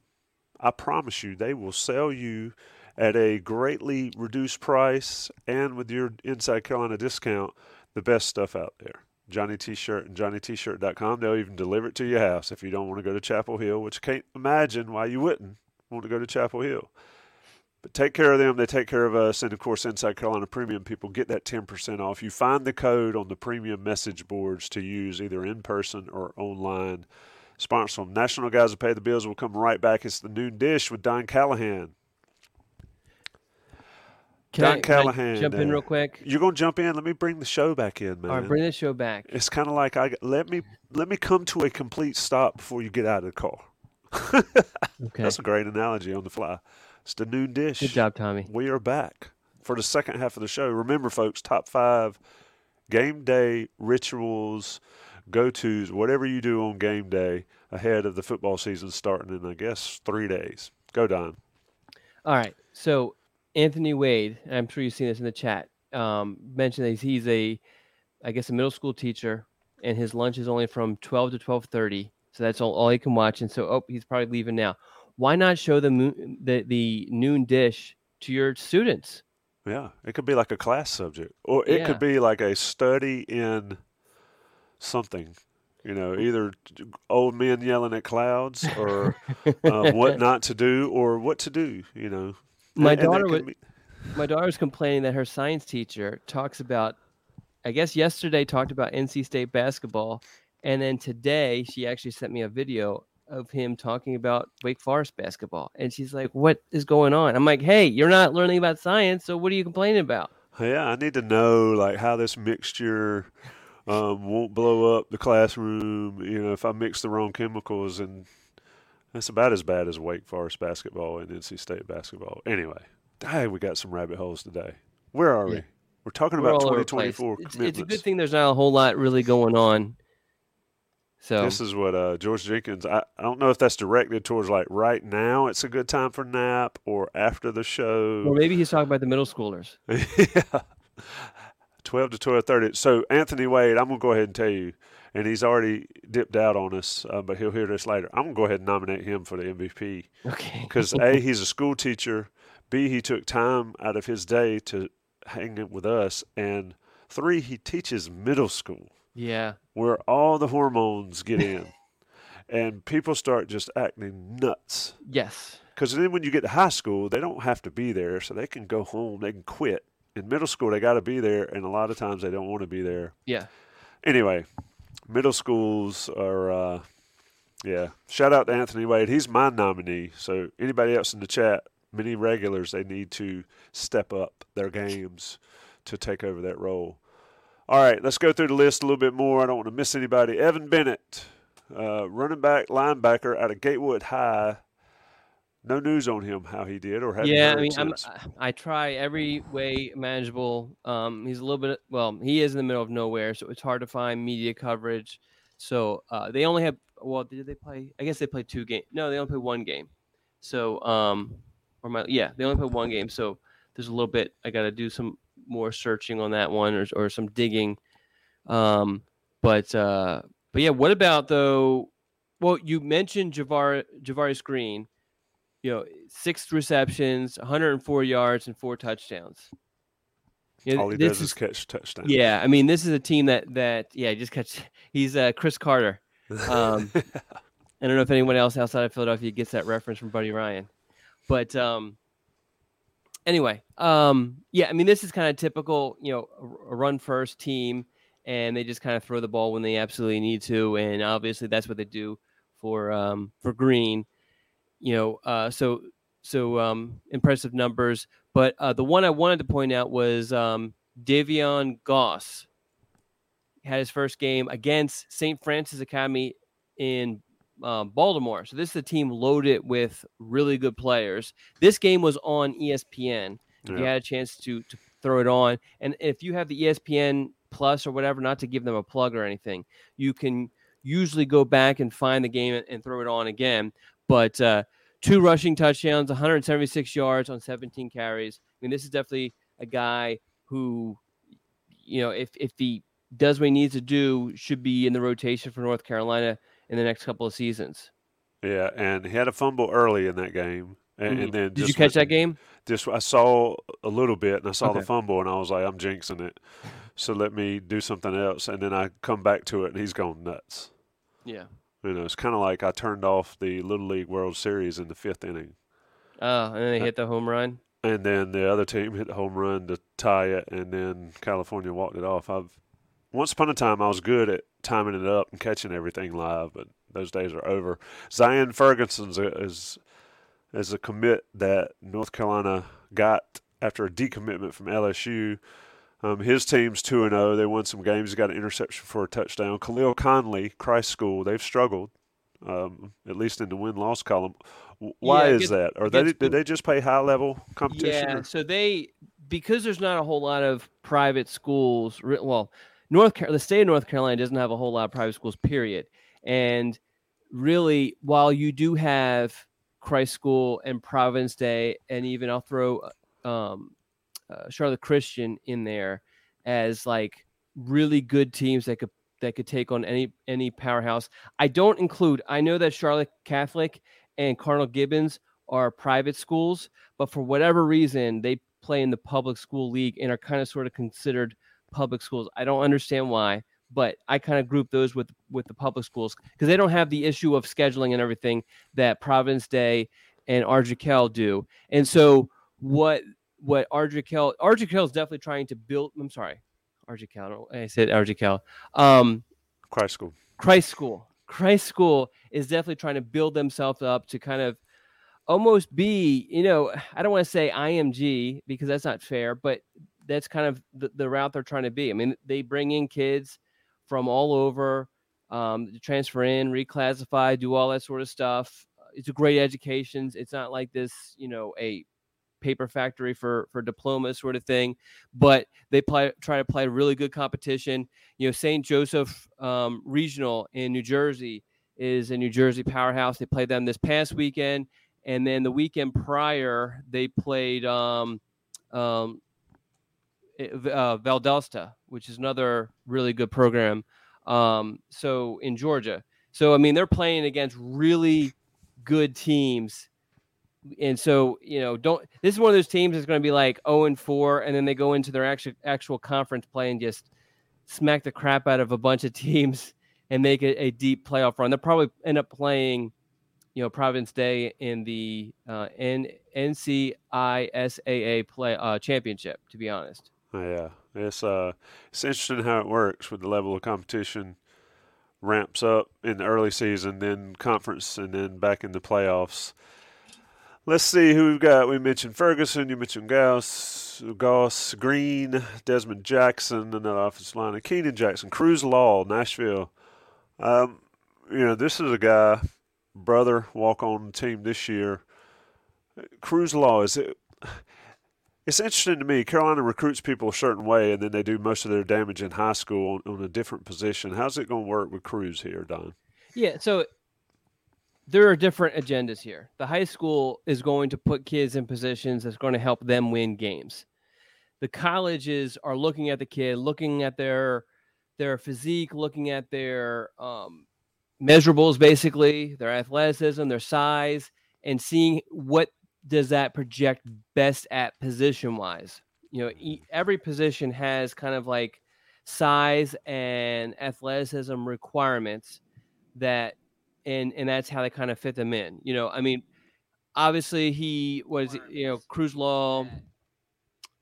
I promise you, they will sell you at a greatly reduced price and with your Inside Carolina discount, the best stuff out there. Johnny T-shirt and JohnnyT-shirt.com. They'll even deliver it to your house if you don't want to go to Chapel Hill, which I can't imagine why you wouldn't want to go to Chapel Hill. But take care of them. They take care of us. And of course, Inside Carolina Premium people get that 10% off. You find the code on the premium message boards to use either in person or online. Sponsor them. National Guys Who Pay the Bills will come right back. It's the noon dish with Don Callahan. Can Don I, can Callahan. jump in real quick? You're gonna jump in. Let me bring the show back in, man. All right, bring the show back. it's kind of like I let me let me come to a complete stop before you get out of the car. <laughs> Okay. That's a great analogy on the fly. It's the noon dish. Good job, Tommy. We are back for the second half of the show. Remember, folks, top five game day rituals, go tos, whatever you do on game day ahead of the football season starting in, I guess, three days. Go, Don. All right. So Anthony Wade, I'm sure you've seen this in the chat, um, mentioned that he's a, I guess, a middle school teacher, and his lunch is only from 12 to 12:30. So that's all, all he can watch. And so, oh, he's probably leaving now. Why not show the moon, the the noon dish to your students? Yeah, it could be like a class subject, or it Yeah. could be like a study in something. You know, either old men yelling at clouds, or <laughs> um, what not to do, or what to do. You know, My And- daughter would- be- My daughter's complaining that her science teacher talks about, I guess yesterday talked about NC State basketball, and then today she actually sent me a video of him talking about Wake Forest basketball, and she's like, "What is going on?" I'm like, "Hey, you're not learning about science, so what are you complaining about?" Yeah, I need to know like how this mixture um, won't blow up the classroom. You know, if I mix the wrong chemicals, and that's about as bad as Wake Forest basketball and NC State basketball. Anyway, hey, we got some rabbit holes today. Where are we? Yeah. We're talking We're about all over 2024 It's, it's a good thing there's not a whole lot really going on. So This is what uh, George Jenkins. I, I don't know if that's directed towards like right now. It's a good time for nap or after the show. or maybe he's talking about the middle schoolers. <laughs> yeah. 12 to 12.30. So, Anthony Wade, I'm going to go ahead and tell you, and he's already dipped out on us, uh, but he'll hear this later. I'm going to go ahead and nominate him for the MVP Okay. <laughs> because, A, he's a school teacher, B, he took time out of his day to hang it with us, and three, he teaches middle school yeah. where all the hormones get in. <laughs> And people start just acting nuts. Yes. Because then when you get to high school, they don't have to be there, so they can go home, they can quit. In middle school, they got to be there, and a lot of times they don't want to be there. Yeah. Anyway, middle schools are, uh, yeah. Shout out to Anthony Wade. He's my nominee. So anybody else in the chat, many regulars, they need to step up their games to take over that role. All right, let's go through the list a little bit more. I don't want to miss anybody. Evan Bennett, uh, running back, linebacker out of Gatewood High. No news on him how he did or have yeah, I mean, I'm. I try every way manageable. Um, he's a little bit well, he is in the middle of nowhere, so it's hard to find media coverage. So uh, they only have well, did they play? I guess they played two games. No, they only played one game. So um, or my yeah, they only played one game. So there's a little bit. I got to do some more searching on that one or or some digging. Um, but uh, but yeah, what about though? Well, you mentioned Javar Javarius Green you know, six receptions, 104 yards, and four touchdowns. You know, All he this does is catch touchdowns. yeah. I mean, this is a team that that yeah, just catch. <laughs> He's uh, Cris Carter. Um, <laughs> I don't know if anyone else outside of Philadelphia gets that reference from Buddy Ryan, but um, anyway, um, yeah. I mean, this is kind of typical. You know, a, a run first team, and they just kind of throw the ball when they absolutely need to, and obviously that's what they do for um, for Green you know, uh, so so um, impressive numbers. But uh, the one I wanted to point out was um, Davion Goss had his first game against St. Francis Academy in um, Baltimore. So this is a team loaded with really good players. This game was on ESPN. If you had a chance to to throw it on, and if you have the ESPN Plus or whatever, not to give them a plug or anything, you can usually go back and find the game and, and throw it on again. But uh, two rushing touchdowns, 176 yards on 17 carries. I mean, this is definitely a guy who, you know, if if he does what he needs to do, should be in the rotation for North Carolina in the next couple of seasons. Yeah, and he had a fumble early in that game, And, and Mhm. then Did you catch went that game? Just I saw a little bit, and I saw the fumble, and I was like, I'm jinxing it. So let me do something else, and then I come back to it, and he's gone nuts. Yeah. You know, it's kind of like I turned off the Little League World Series in the fifth inning, Oh, and then they Uh, hit the home run. and then the other team hit the home run to tie it, and then California walked it off. I've once upon a time I was good at timing it up and catching everything live, but those days are over. Zion Ferguson is is a commit that North Carolina got after a decommitment from LSU. Um, his team's two and zero. They won some games. He got an interception for a touchdown. Khalil Conley, Christ School, they've struggled, um, at least in the win loss column. Why Yeah, is gets- that? Are it they did they just play high level competition? Yeah, or- so they because there's not a whole lot of private schools. Well, North Car- the state of North Carolina doesn't have a whole lot of private schools. Period. And really, while you do have Christ School and Providence Day, and even I'll throw um, uh, Charlotte Christian in there as like really good teams that could that could take on any any powerhouse. I don't include. I know that Charlotte Catholic and Cardinal Gibbons are private schools, but for whatever reason, they play in the public school league and are kind of sort of considered public schools. I don't understand why, but I kind of group those with with the public schools because they don't have the issue of scheduling and everything that Providence Day and Ardrey do. And so what what Ardrey Ardrey is definitely trying to build. I'm sorry, Ardrey I said Ardrey Um, Christ School. Christ School. Christ School is definitely trying to build themselves up to kind of almost be, you know, I don't want to say IMG because that's not fair, but that's kind of the, the route they're trying to be. I mean, they bring in kids from all over, um, to transfer in, reclassify, do all that sort of stuff. It's a great education. It's not like this, you know, a paper factory for for diplomas sort of thing but they play try to play really good competition. You know st joseph um, regional in new jersey is a new jersey powerhouse. They played them this past weekend and then the weekend prior they played um, um, uh, valdosta which is another really good program um, so in georgia. So i mean they're playing against really good teams and so you know don't this is one of those teams that's going to be like 0 and 4 and then they go into their actual actual conference play and just smack the crap out of a bunch of <laughs> teams and make it a deep playoff run. They'll probably end up playing you know providence day in the uh N- ncISAA play uh championship to be honest. Yeah, it's uh, it's interesting how it works with the level of competition ramps up in the early season, then conference, and then back in the playoffs. Let's see who we've got. We mentioned Ferguson. You mentioned Gauss, Goss, Green, Desmond Jackson, another offensive line, Keenan Jackson, Cruz Law, Nashville. Um, you know, this is a guy, brother, walk on team this year. Cruz Law is it? It's interesting to me. Carolina recruits people a certain way, and then they do most of their damage in high school on, on a different position. How's it going to work with Cruz here, Don? Yeah, so there are different agendas here. The high school is going to put kids in positions that's going to help them win games. The colleges are looking at the kid, looking at their their physique, looking at their um, measurables, basically their athleticism, their size, and seeing what does that project best at position wise. You know, every position has kind of like size and athleticism requirements that and and that's how they kind of fit them in. You know, I mean, obviously he was you know Cruz Law.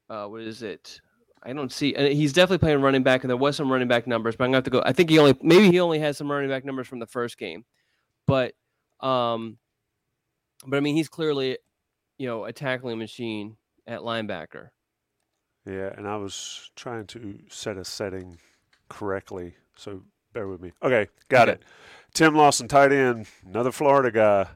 Uh, what is it? I don't see. And he's definitely playing running back, and there was some running back numbers, but I'm gonna have to go. I think he only maybe he only has some running back numbers from the first game, but um, but I mean he's clearly you know a tackling machine at linebacker. Yeah, and I was trying to set a setting correctly, so bear with me. Okay, got Okay. it. Tim Lawson, tight end, another Florida guy,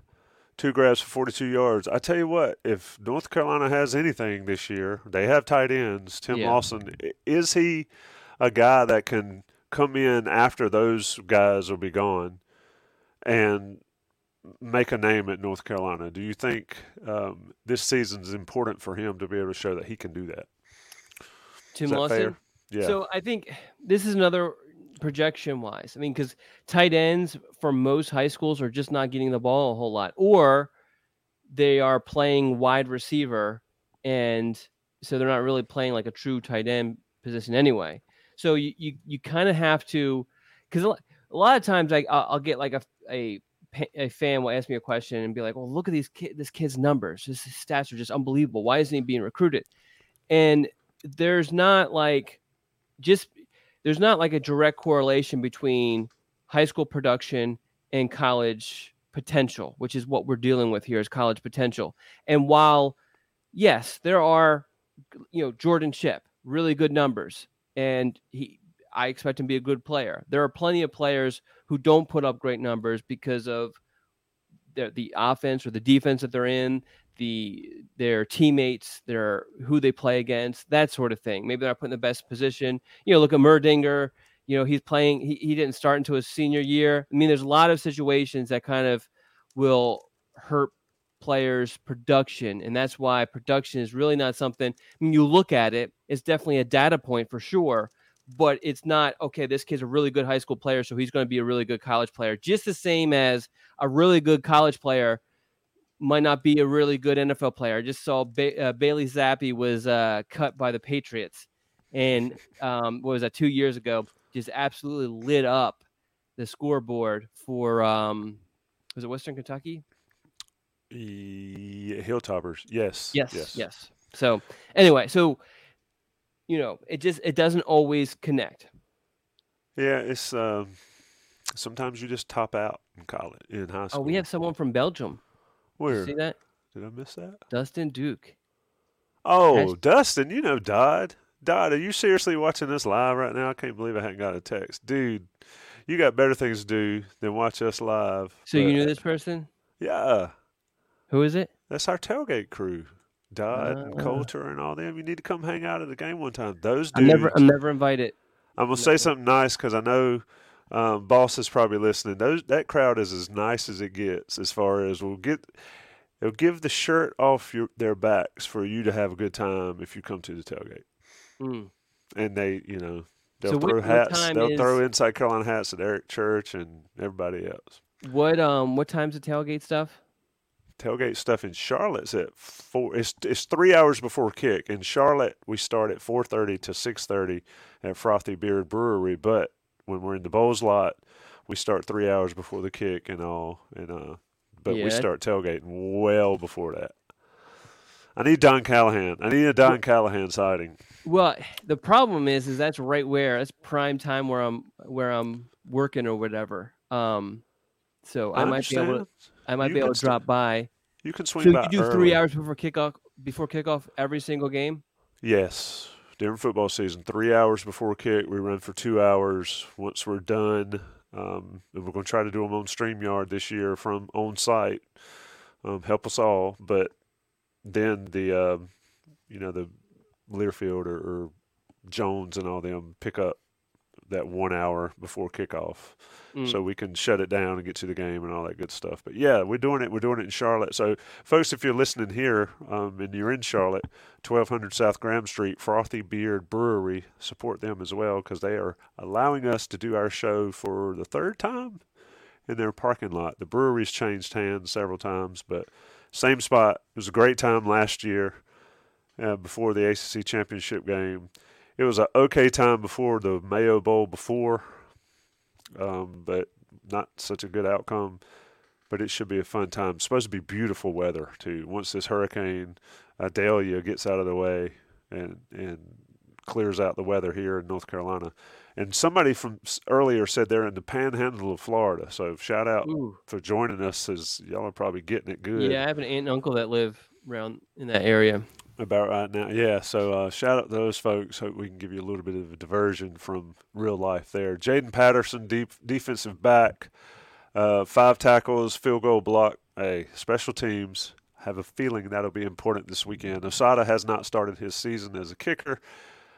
two grabs for 42 yards. I tell you what, if North Carolina has anything this year, they have tight ends. Tim Yeah. Lawson, is he a guy that can come in after those guys will be gone and make a name at North Carolina? Do you think um, this season is important for him to be able to show that he can do that? Tim that Lawson. fair? Yeah. So I think this is another projection wise. I mean, because tight ends for most high schools are just not getting the ball a whole lot, or they are playing wide receiver, and so they're not really playing like a true tight end position anyway. So you you, you kind of have to, because a lot of times I I'll, I'll get like a a a fan will ask me a question and be like, "Well, look at these kid, this kid's numbers. His stats are just unbelievable. Why isn't he being recruited?" And there's not like just there's not like a direct correlation between high school production and college potential, which is what we're dealing with here is college potential. And while yes, there are you know Jordan Shipp, really good numbers, and he I expect him to be a good player. There are plenty of players who don't put up great numbers because of their, the offense or the defense that they're in, the their teammates, their who they play against, that sort of thing. Maybe they're not put in the best position. You know, look at Merdinger. You know, he's playing. He, he didn't start until his senior year. I mean, there's a lot of situations that kind of will hurt players' production, and that's why production is really not something. I mean, you look at it, it's definitely a data point for sure, but it's not okay. This kid's a really good high school player, so he's going to be a really good college player. Just the same as a really good college player might not be a really good NFL player. I just saw ba- uh, Bailey Zappe was uh, cut by the Patriots, and um, what was that two years ago? Just absolutely lit up the scoreboard for um, was it Western Kentucky? Yeah, Hilltoppers. Yes. Yes. Yes. Yes. So anyway, so you know, it just it doesn't always connect. Yeah, it's um, sometimes you just top out in college in high school. Oh, we have someone from Belgium. Where? See that? Did I miss that? Dustin Duke. Oh, Has- Dustin, you know Dodd. Dodd, are you seriously watching this live right now? I can't believe I hadn't got a text. Dude, you got better things to do than watch us live. So but, you knew this person? Yeah. Who is it? That's our tailgate crew. Dodd uh, and Coulter and all them. You need to come hang out at the game one time. Those dudes. I'm never, I'm never invited. I'm gonna say something nice because I know um, boss is probably listening. Those that crowd is as nice as it gets. As far as we'll get, they'll give the shirt off your, their backs for you to have a good time if you come to the tailgate. Mm. And they, you know, they'll so throw what, hats. What they'll is, throw inside Carolina hats at Eric Church and everybody else. What um what time's the tailgate stuff? tailgate stuff in Charlotte's at four. It's it's three hours before kick. In Charlotte, we start at four thirty to six thirty at Frothy Beard Brewery. But when we're in the Bowles lot, we start three hours before the kick and all. And uh, but yeah. we start tailgating well before that. I need Don Callahan. I need a Don Callahan sighting. Well, the problem is, is that's right where that's prime time where I'm where I'm working or whatever. Um, so I, I might be able to. I might you be able to drop by. You can swing so by. you do early. three hours before kickoff before kickoff every single game. Yes, during football season, three hours before kick, we run for two hours. Once we're done, um, we're going to try to do them on Streamyard this year from on site. Um, help us all, but then the uh, you know the Learfield or, or Jones and all them pick up that one hour before kickoff, mm. so we can shut it down and get to the game and all that good stuff. But yeah, we're doing it. We're doing it in Charlotte. So, folks, if you're listening here um, and you're in Charlotte, 1200 South Graham Street, Frothy Beard Brewery, support them as well because they are allowing us to do our show for the third time in their parking lot. The brewery's changed hands several times, but same spot. It was a great time last year uh, before the ACC championship game it was an okay time before the Mayo Bowl before, um, but not such a good outcome. But it should be a fun time. It's supposed to be beautiful weather too. Once this hurricane Idalia gets out of the way and and clears out the weather here in North Carolina. And somebody from earlier said they're in the panhandle of Florida. So shout out Ooh. for joining us as y'all are probably getting it good. Yeah, I have an aunt and uncle that live around in that area. About right now, yeah. So uh, shout out to those folks. Hope we can give you a little bit of a diversion from real life there. Jaden Patterson, deep defensive back, uh, five tackles, field goal block. Hey, special teams. Have a feeling that'll be important this weekend. Osada has not started his season as a kicker.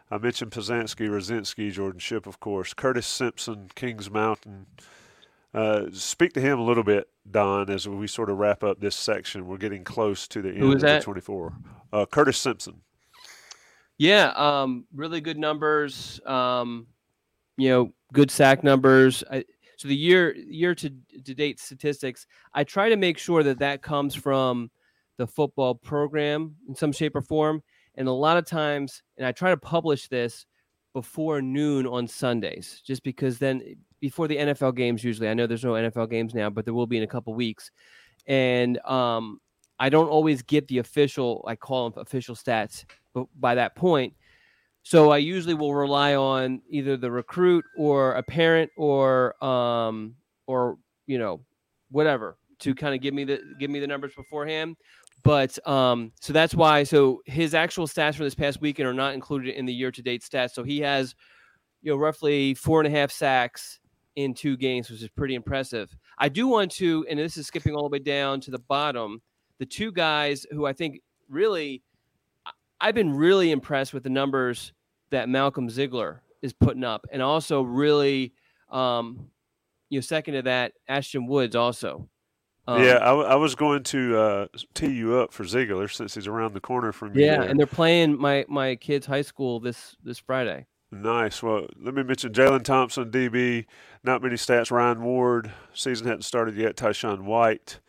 I mentioned Pazanski, Rosinski, Jordan Shipp, of course, Curtis Simpson, Kings Mountain. Uh, speak to him a little bit, Don, as we sort of wrap up this section. We're getting close to the end of the 24. Uh, Curtis Simpson. Yeah, um, really good numbers. Um, you know, good sack numbers. I, so the year year to, to date statistics, I try to make sure that that comes from the football program in some shape or form. And a lot of times, and I try to publish this before noon on Sundays, just because then before the NFL games, usually, I know there's no NFL games now, but there will be in a couple weeks. And um, I don't always get the official, I call them official stats by that point. So I usually will rely on either the recruit or a parent or um or you know whatever to kind of give me the give me the numbers beforehand. But um so that's why so his actual stats for this past weekend are not included in the year to date stats. So he has you know roughly four and a half sacks in two games, which is pretty impressive. I do want to, and this is skipping all the way down to the bottom, the two guys who I think really I've been really impressed with the numbers that Malcolm Ziegler is putting up, and also really, um, you know, second to that, Ashton Woods also. Um, yeah, I, I, was going to uh, tee you up for Ziegler since he's around the corner from you. Yeah, there. and they're playing my my kid's high school this this Friday. Nice. Well, let me mention Jalen Thompson, DB. Not many stats. Ryan Ward, season hadn't started yet. Tyshawn White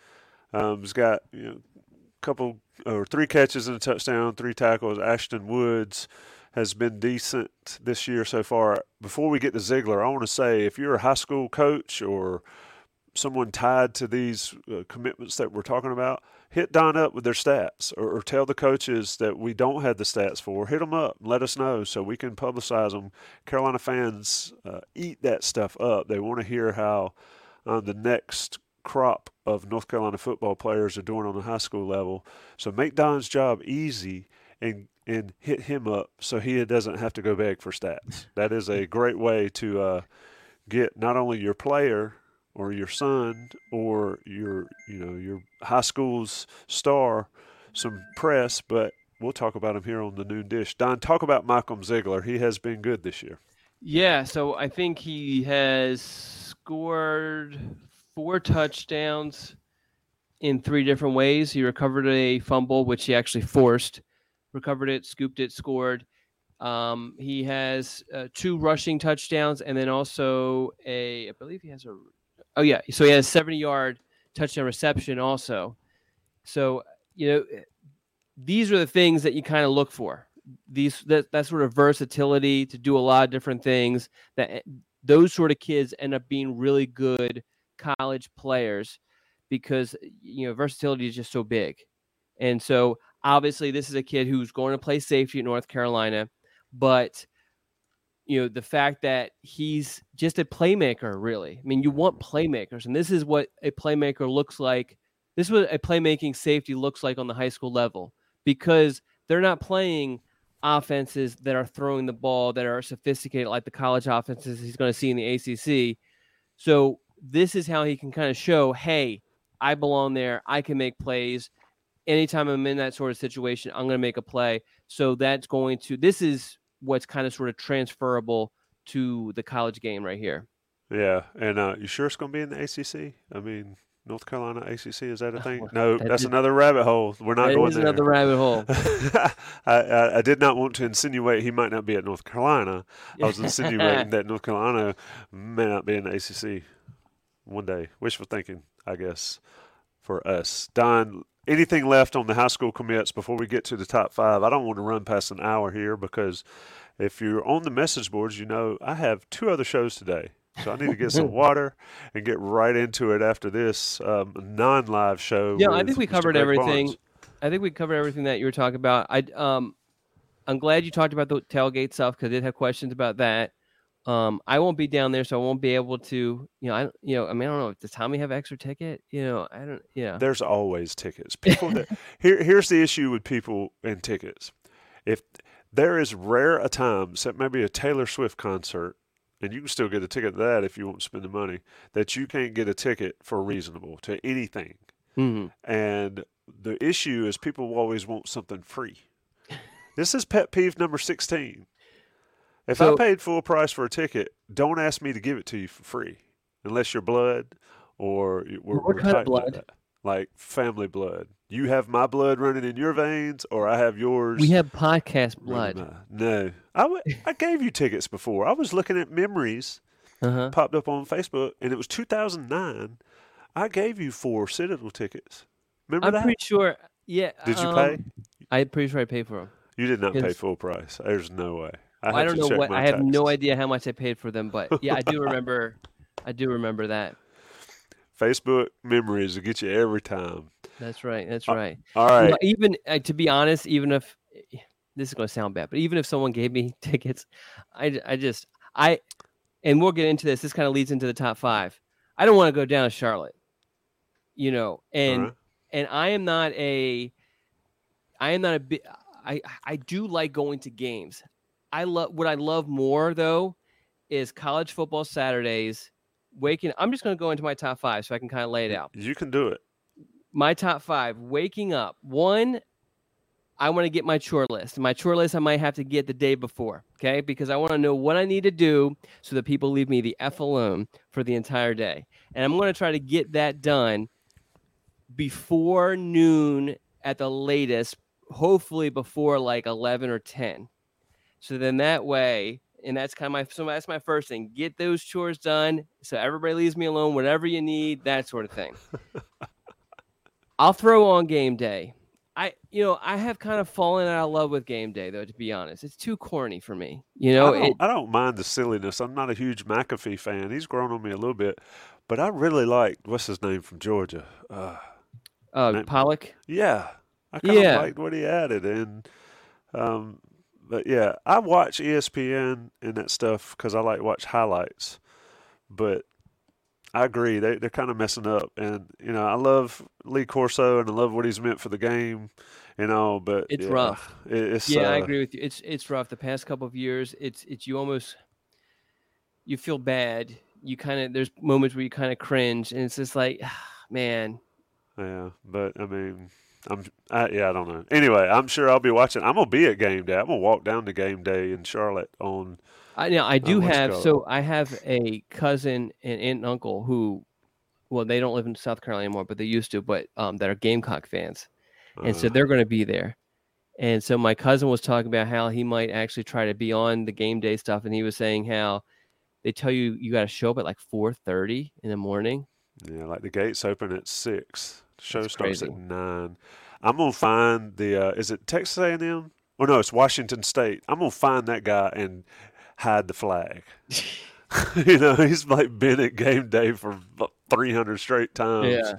um, has got you know a couple or three catches and a touchdown, three tackles. Ashton Woods has been decent this year so far. Before we get to Ziegler, I want to say if you're a high school coach or someone tied to these uh, commitments that we're talking about, hit Don up with their stats or, or, tell the coaches that we don't have the stats for. Hit them up let us know so we can publicize them. Carolina fans uh, eat that stuff up. They want to hear how uh, the next crop of North Carolina football players are doing on the high school level. So make Don's job easy and and hit him up so he doesn't have to go beg for stats. That is a great way to uh, get not only your player or your son or your you know your high school's star some press, but we'll talk about him here on the noon dish. Don, talk about Malcolm Ziegler. He has been good this year. Yeah, so I think he has scored four touchdowns in three different ways. He recovered a fumble, which he actually forced recovered it, scooped it, scored. Um, he has uh, two rushing touchdowns, and then also a, I believe he has a, oh yeah, so he has a 70 yard touchdown reception also. So you know, these are the things that you kind of look for. These that that sort of versatility to do a lot of different things. That eh, those sort of kids end up being really good college players because you know versatility is just so big. And so Obviously, this is a kid who's going to play safety at North Carolina, but you know the fact that he's just a playmaker really. I mean you want playmakers and this is what a playmaker looks like. This is what a playmaking safety looks like on the high school level because they're not playing offenses that are throwing the ball that are sophisticated like the college offenses he's going to see in the ACC so this is how he can kind of show hey I belong there. I can make plays. Anytime I'm in that sort of situation, I'm going to make a play. So that's going to, this is what's kind of sort of transferable to the college game right here. Yeah. And uh, you sure it's going to be in the ACC? I mean, North Carolina ACC is that a thing? No, that that's is, another rabbit hole. We're not going there. Another rabbit hole. <laughs> I, I, I, did not want to insinuate he might not be at North Carolina. I was insinuating that North Carolina may not be in the ACC one day. Wishful thinking, I guess, for us. Don, anything left on the high school commits before we get to the top five? I don't want to run past an hour here because if you're on the message boards, you know I have two other shows today. So I need to get some <laughs> water and get right into it after this um, non-live show. Yeah, I think we covered everything. Barnes. I think we covered everything that you were talking about. I um, I'm glad you talked about the tailgate stuff because I did have questions about that. Um, I won't be down there, so I won't be able to. You know, I you know, I mean, I don't know. Does Tommy have extra ticket? You know, I don't. Yeah. There's always tickets. <laughs> People. that, here, here's the issue with people and tickets. If there is rare a time, except maybe a Taylor Swift concert, and you can still get a ticket to that if you won't spend the money, that you can't get a ticket for reasonable to anything. Mm-hmm. And the issue is people always want something free. This is pet peeve number 16. If so, I paid full price for a ticket, don't ask me to give it to you for free, unless you're blood or we're, what we're kind of blood? Like family blood. You have my blood running in your veins, or I have yours. We have podcast blood. No, I, w- I gave you tickets before. I was looking at memories, uh-huh. popped up on Facebook, and it was 2009. I gave you four Citadel tickets. Remember I'm that? pretty sure Yeah. Did you um, pay? I'm pretty sure I paid for them. You did not pay full price. There's no way. I, I, don't know what. I have no idea how much I paid for them, but yeah, I do <laughs> remember. I do remember that. Facebook memories will get you every time. That's right. That's Uh, right. All You know, even uh, to be honest, even if this is going to sound bad, but even if someone gave me <laughs> tickets, I, I just I, and we'll get into this. This kind of leads into the top five. I don't want to go down to Charlotte, you know, and Alright. and I am not a, I am not a bit. I I do like going to games. I love what I love more though, is college football Saturdays. Waking, I'm just going to go into my top five so I can kind of lay it out You can do it. my top five waking up one i want to get my chore list my chore list i might have to get the day before okay because i want to know what i need to do so that people leave me the f alone for the entire day and i'm going to try to get that done before noon at the latest hopefully before like 11 or 10 so then that way and that's kind of my so that's my first thing get those chores done so everybody leaves me alone whatever you need that sort of thing I'll throw on game day. I, you know, I have kind of fallen out of love with game day, though. To be honest, it's too corny for me. You know, I, don't, it, I don't mind the silliness. I'm not a huge McAfee fan. He's grown on me a little bit, but I really like what's his name from Georgia. Uh, uh, Pollack. yeah, I kind of Yeah. liked what he added, and um, but yeah, I watch ESPN and that stuff because I like to watch highlights. But I agree they they're kind of messing up, and you know I love Lee Corso and I love what he's meant for the game, you know. But It's yeah, rough. it- it's Yeah, I uh, agree with you. It's it's rough. The past couple of years, it's it's you almost you feel bad. You kind of there's moments where you kind of cringe, and it's just like, <sighs> man, Yeah, but I mean, I'm I, yeah, I don't know. Anyway, I'm sure I'll be watching. I'm gonna be at game day. I'm gonna walk down to game day in Charlotte on. I now I do have so I have a cousin and aunt and uncle who, well, they don't live in South Carolina anymore, but they used to, but um, that are Gamecock fans. and so uh, they're going to be there. And so my cousin was talking about how he might actually try to be on the game day stuff, and he was saying how they tell you you got to show up at like four thirty in the morning. yeah, like the gates open at six. Show That's starts crazy. at nine. I'm gonna find the. Uh, is it Texas A&M? Oh no, it's Washington State. I'm gonna find that guy and hide the flag. <laughs> you know, he's like been at game day for 300 straight times. Yeah.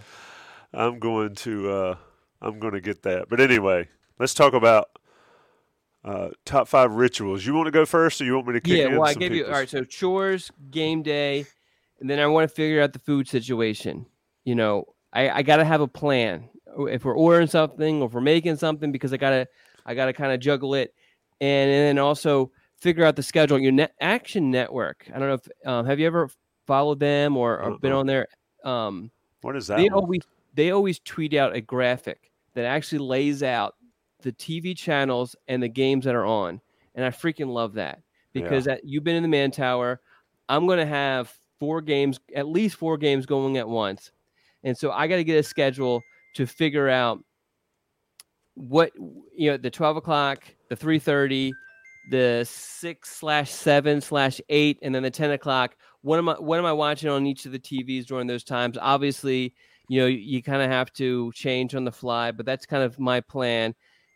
I'm going to uh, I'm going to get that. But anyway, let's talk about uh, top five rituals. You want to go first, or you want me to kick Yeah, well, I gave you all people's? right. So chores, game day, and then I want to figure out the food situation. You know, I, I got to have a plan. If we're ordering something, or if we're making something, because I gotta I gotta kind of juggle it, and, and then also figure out the schedule. Your net, Action Network. I don't know if um, have you ever followed them or, or been on there. Um, What is that? they one? always they always tweet out a graphic that actually lays out the TV channels and the games that are on, and I freaking love that because that you've been in the Man Tower. I'm going to have four games, at least four games going at once, and so I got to get a schedule to figure out what you know the 12 o'clock, the 3:30, the six slash seven slash eight, and then the 10 o'clock. What am I what am I watching on each of the TVs during those times? Obviously, you know, you, you kind of have to change on the fly, but that's kind of my plan.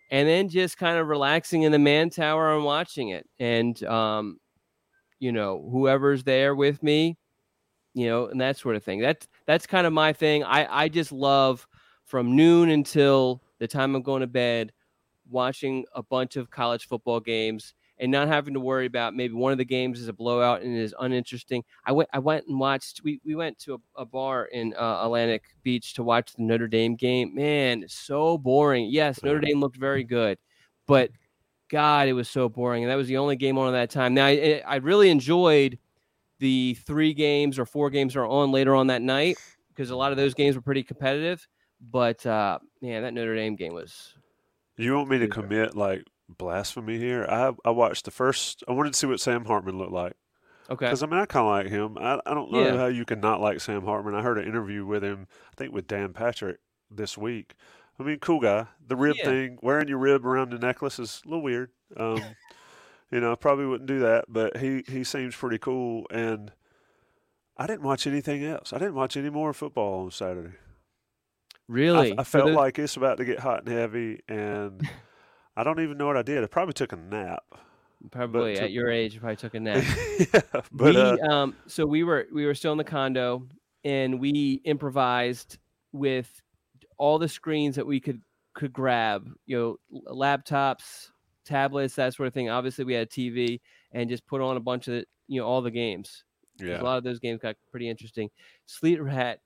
And then just kind of relaxing in the man tower and watching it. And um, you know, whoever's there with me, you know, and that sort of thing. That's that's kind of my thing. I I just love from noon until the time I'm going to bed, watching a bunch of college football games and not having to worry about maybe one of the games is a blowout and is uninteresting. I went I went and watched we, we went to a, a bar in uh, Atlantic Beach to watch the Notre Dame game. Man, so boring. Yes, Notre Dame looked very good, but God, it was so boring. And that was the only game on at that time. Now I, I really enjoyed the three games or four games are on later on that night because a lot of those games were pretty competitive. But uh, man, that Notre Dame game was You want me to commit like blasphemy here? I I watched the first. I wanted to see what Sam Hartman looked like okay. because I mean I kind of like him. I I don't know Yeah. how you can not like Sam Hartman. I heard an interview with him. I think with Dan Patrick this week. I mean, cool guy. The rib Yeah. thing, wearing your rib around the necklace is a little weird. Um, you know, I probably wouldn't do that, but he he seems pretty cool. And I didn't watch anything else. I didn't watch any more football on Saturday. Really? I, I felt those- like it's about to get hot and heavy, and <laughs> I don't even know what I did. I probably took a nap. probably at your age, you probably took a nap. <laughs> yeah, but we, uh, um, so we were we were still in the condo, and we improvised with all the screens that we could could grab. You know, laptops, tablets, that sort of thing. Obviously, we had a TV, and just put on a bunch of the, you know all the games. yeah, A lot of those games got pretty interesting. Sleeper Hat.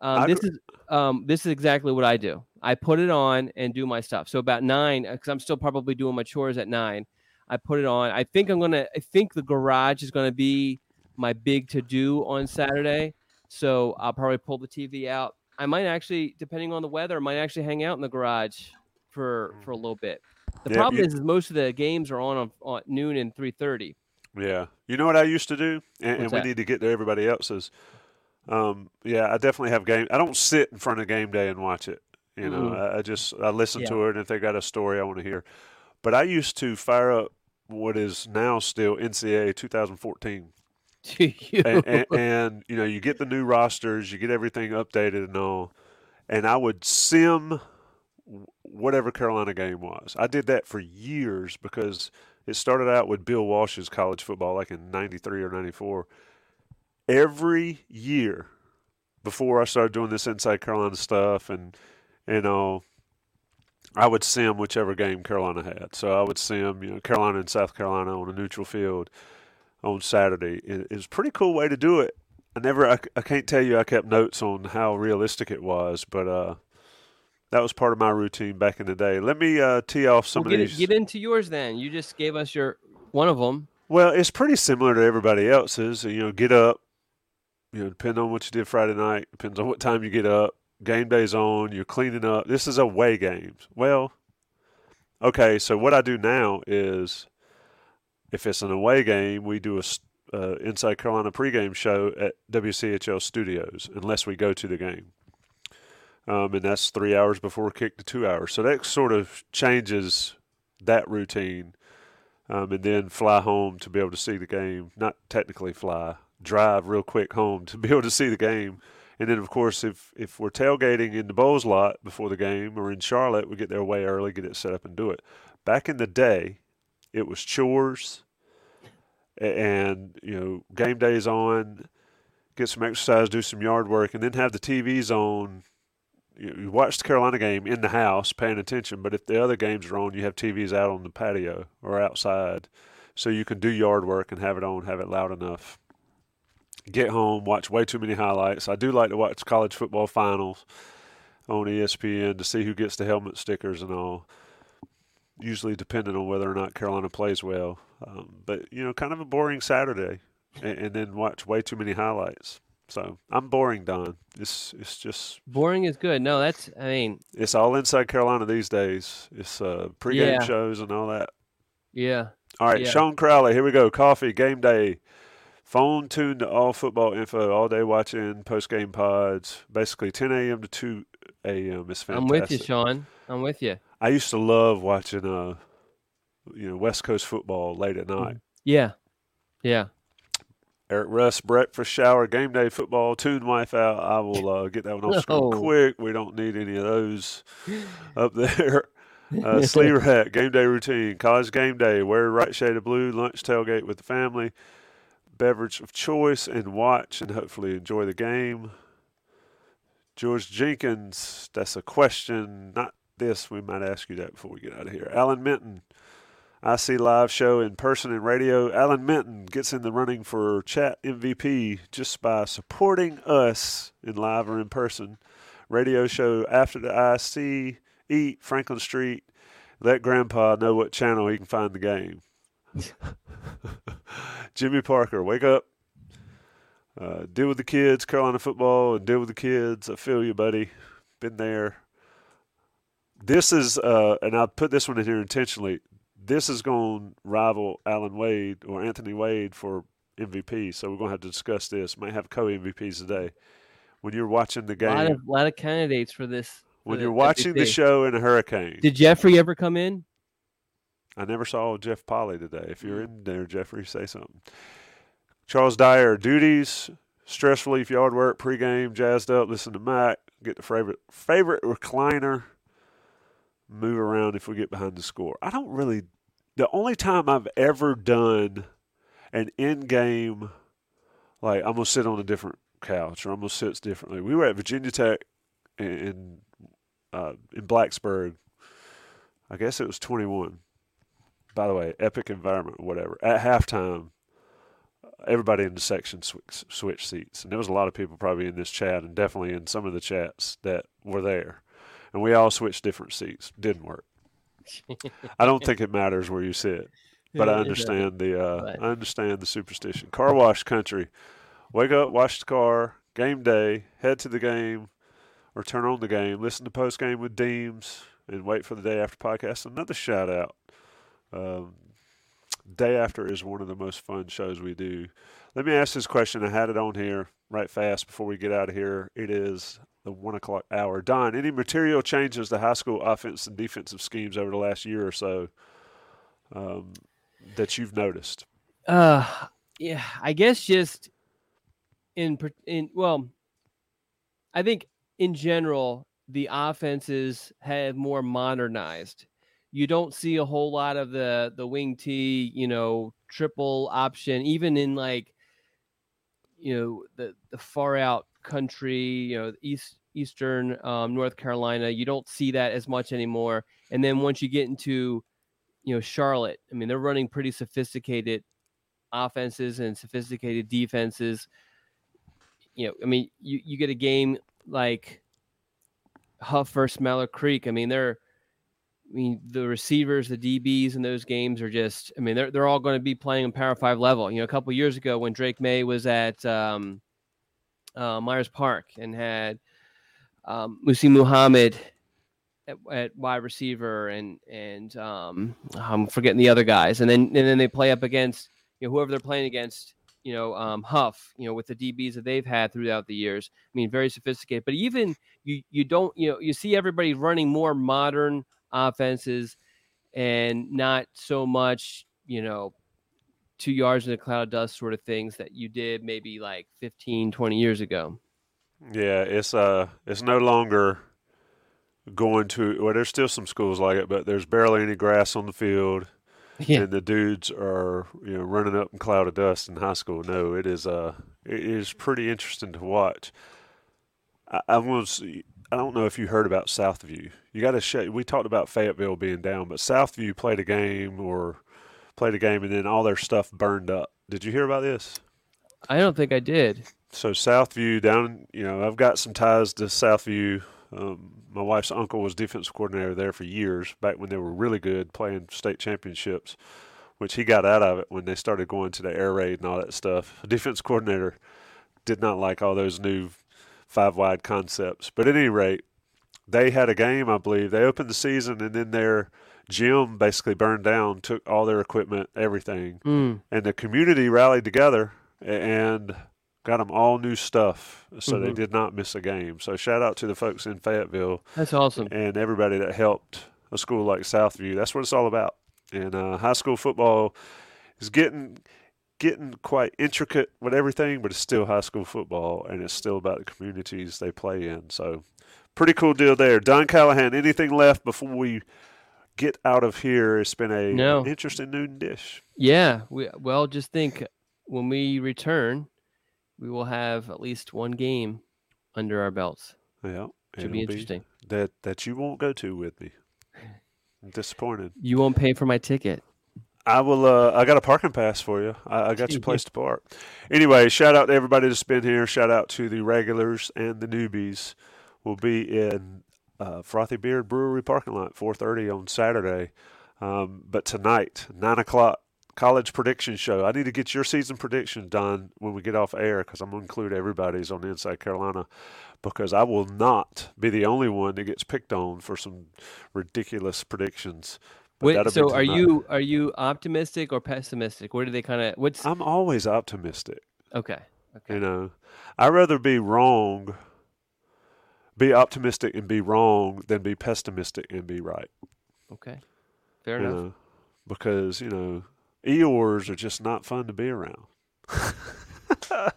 Um, this is um, this is exactly what I do. I put it on and do my stuff. So about nine, because I'm still probably doing my chores at nine. I put it on. I think I'm gonna. I think the garage is gonna be my big to do on Saturday. So I'll probably pull the TV out. I might actually, depending on the weather, might actually hang out in the garage for for a little bit. The Yeah, problem you- is, is most of the games are on on, on noon and three thirty. yeah. You know what I used to do, and, and we need to get to everybody else's. Um, yeah, I definitely have game. I don't sit in front of game day and watch it. You know, Mm. I, I just I listen Yeah. to it, and if they got a story I want to hear. But I used to fire up what is now still NCAA 2014. Do <laughs> you? and, and, and you know you get the new rosters, you get everything updated and all, and I would sim whatever Carolina game was. I did that for years because it started out with Bill Walsh's college football, like in '93 or '94. Every year before I started doing this inside Carolina stuff, and you know. I would sim whichever game Carolina had. So I would sim, you know, Carolina and South Carolina on a neutral field on Saturday. It, it was a pretty cool way to do it. I never, I, I can't tell you, I kept notes on how realistic it was, but uh, that was part of my routine back in the day. Let me uh, tee off some Well, of get, these. get into yours then. You just gave us your one of them. Well, it's pretty similar to everybody else's. You know, get up. You know, depending on what you did Friday night, depends on what time you get up. Game day's on. You're cleaning up. This is away games. Well, okay. So what I do now is, if it's an away game, we do a uh, Inside Carolina pregame show at WCHL Studios, unless we go to the game. Um, and that's three hours before kick to two hours. So that sort of changes that routine um, and then fly home to be able to see the game. Not technically fly, drive real quick home to <laughs> be able to see the game. And then, of course, if if we're tailgating in the Bowles lot before the game or in Charlotte, we get there way early, get it set up, and do it. Back in the day, it was chores, and you know, game days on, get some exercise, do some yard work, and then have the TVs on. You, watch the Carolina game in the house, paying attention. But if the other games are on, you have TVs out on the patio or outside, so you can do yard work and have it on, have it loud enough. Get home, watch way too many highlights. I do like to watch college football finals on ESPN to see who gets the helmet stickers and all. Usually, depending on whether or not Carolina plays well. Um, but you know, kind of a boring Saturday, and, and then watch way too many highlights. So I'm boring, Don. It's it's just Boring is good. No, that's. I mean, it's all inside Carolina these days. It's uh, pregame Yeah. shows and all that. yeah. All right, Yeah. Sean Crowley, here we go. Coffee, game day, phone tuned to all football info, all day watching, post game pods, basically 10 a.m. to 2 a.m. It's fantastic. I'm with you, Sean. I'm with you. I used to love watching, uh, you know, West Coast football late at night. Yeah. Yeah. Eric Russ, breakfast, shower, game day football, tune wife out. I will uh, get that one off screen quick. We don't need any of those up there. <laughs> Uh, sleeper hat, game day routine, college game day, wear right shade of blue, lunch tailgate with the family, beverage of choice, and watch and hopefully enjoy the game. George Jenkins, that's a question, not this. We might ask you that before we get out of here. Alan Minton, I see live show in person and radio. Alan Minton gets in the running for chat MVP just by supporting us in live or in person. Radio show after the IC, eat Franklin Street. Let Grandpa know what channel he can find the game. <laughs> Jimmy Parker, wake up. Uh, deal with the kids, Carolina football, and deal with the kids. I feel you, buddy. Been there. This is, uh, and I put this one in here intentionally. This is going to rival Alan Wade or Anthony Wade for MVP. So we're going to have to discuss this. Might have co MVPs today. When you're watching the A lot game, of lot of candidates for this. for when you're watching the show in a hurricane, Did Jeffrey ever come in? I never saw Jeff Polly today. If Mm. you're in there, Jeffrey, say something. Charles Dyer, duties, stress relief, yard work, pregame, jazzed up, listen to Mack, get the favorite favorite recliner, move around if we get behind the score. I don't really. The only time I've ever done an in-game, like I'm gonna sit on a different couch or I'm gonna sit differently. We were at Virginia Tech in uh, in Blacksburg. I guess it was 21. By the way, epic environment, whatever. At halftime, everybody in the section switch, switched seats, and there was a lot of people probably in this chat, and definitely in some of the chats that were there, and we all switched different seats. Didn't work. I don't think it matters where you sit, but I understand the uh, I understand the superstition. Car wash country. Wake up, wash the car. Game day. Head to the game, or turn on the game. Listen to post game with Deems, and wait for the day after podcast. Another shout out. Um, Day After is one of the most fun shows we do. Let me ask this question. I had it on here right fast before we get out of here. It is the one o'clock hour. Don, any material changes to high school offense and defensive schemes over the last year or so um, that you've noticed? Uh, yeah, I guess just in in well, I think in general the offenses have more modernized you don't see a whole lot of the the wing T, you know, triple option, even in like, you know, the the far out country, you know, east eastern um, North Carolina. You don't see that as much anymore. And then once you get into, you know, Charlotte, I mean, they're running pretty sophisticated offenses and sophisticated defenses. You know, I mean, you you get a game like Hough versus Mallard Creek. I mean, they're I mean, the receivers, the DBs in those games are just, I mean, they're, they're all going to be playing in Power Five level. You know, a couple years ago when Drake Maye was at um, uh, Myers Park and had um, Muhsin Muhammad at, at, wide receiver and, and um, I'm forgetting the other guys. And then, and then they play up against, you know, whoever they're playing against, you know, um, Hough, you know, with the DBs that they've had throughout the years. I mean, very sophisticated, but even you, you don't, you know, you see everybody running more modern offenses and not so much, you know, two yards in a cloud of dust sort of things that you did maybe like 15, 20 years ago. Yeah, it's uh it's no longer going to well there's still some schools like it, but there's barely any grass on the field. <laughs> Yeah. And the dudes are, you know, running up in cloud of dust in high school. No, it is uh it is pretty interesting to watch. I, I was I don't know if you heard about Southview. You got to show. We talked about Fayetteville being down, but Southview played a game or played a game, and then all their stuff burned up. Did you hear about this? I don't think I did. So Southview down. You know, I've got some ties to Southview. Um, my wife's uncle was defensive coordinator there for years, back when they were really good, playing state championships. Which he got out of it when they started going to the air raid and all that stuff. defense coordinator did not like all those new five wide concepts. But at any rate, they had a game, I believe. They opened the season and then their gym basically burned down, took all their equipment, everything. Mm. And the community rallied together and got them all new stuff. So mm-hmm. they did not miss a game. So shout out to the folks in Fayetteville. That's awesome. And everybody that helped a school like Southview. That's what it's all about. And uh, high school football is getting getting quite intricate with everything, but it's still high school football and it's still about the communities they play in. So, pretty cool deal there. Don Callahan, anything left before we get out of here? It's been a no. interesting noon dish. Yeah. We, well, just think when we return, we will have at least one game under our belts. Yeah. Should be interesting. Be that, that you won't go to with me. I'm <laughs> disappointed. You won't pay for my ticket. I will. Uh, I got a parking pass for you. I, I got your place to park. Anyway, shout out to everybody that's been here. Shout out to the regulars and the newbies. We'll be in uh, Frothy Beard Brewery parking lot, 4:30 on Saturday. Um, but tonight, nine o'clock, college prediction show. I need to get your season prediction done when we get off air because I'm going to include everybody's on Inside Carolina because I will not be the only one that gets picked on for some ridiculous predictions. Wait, so are you are you optimistic or pessimistic? Where do they kind of what's? I'm always optimistic. Okay. Okay. You know, I'd rather be wrong, be optimistic and be wrong than be pessimistic and be right. Okay. Fair you enough. Know, because you know, Eeyores are just not fun to be around. <laughs>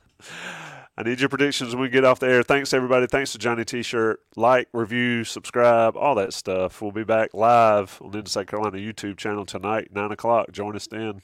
I need your predictions when we get off the air. Thanks, everybody. Thanks to Johnny T shirt. Like, review, subscribe, all that stuff. We'll be back live on the Inside Carolina YouTube channel tonight, 9 o'clock. Join us then.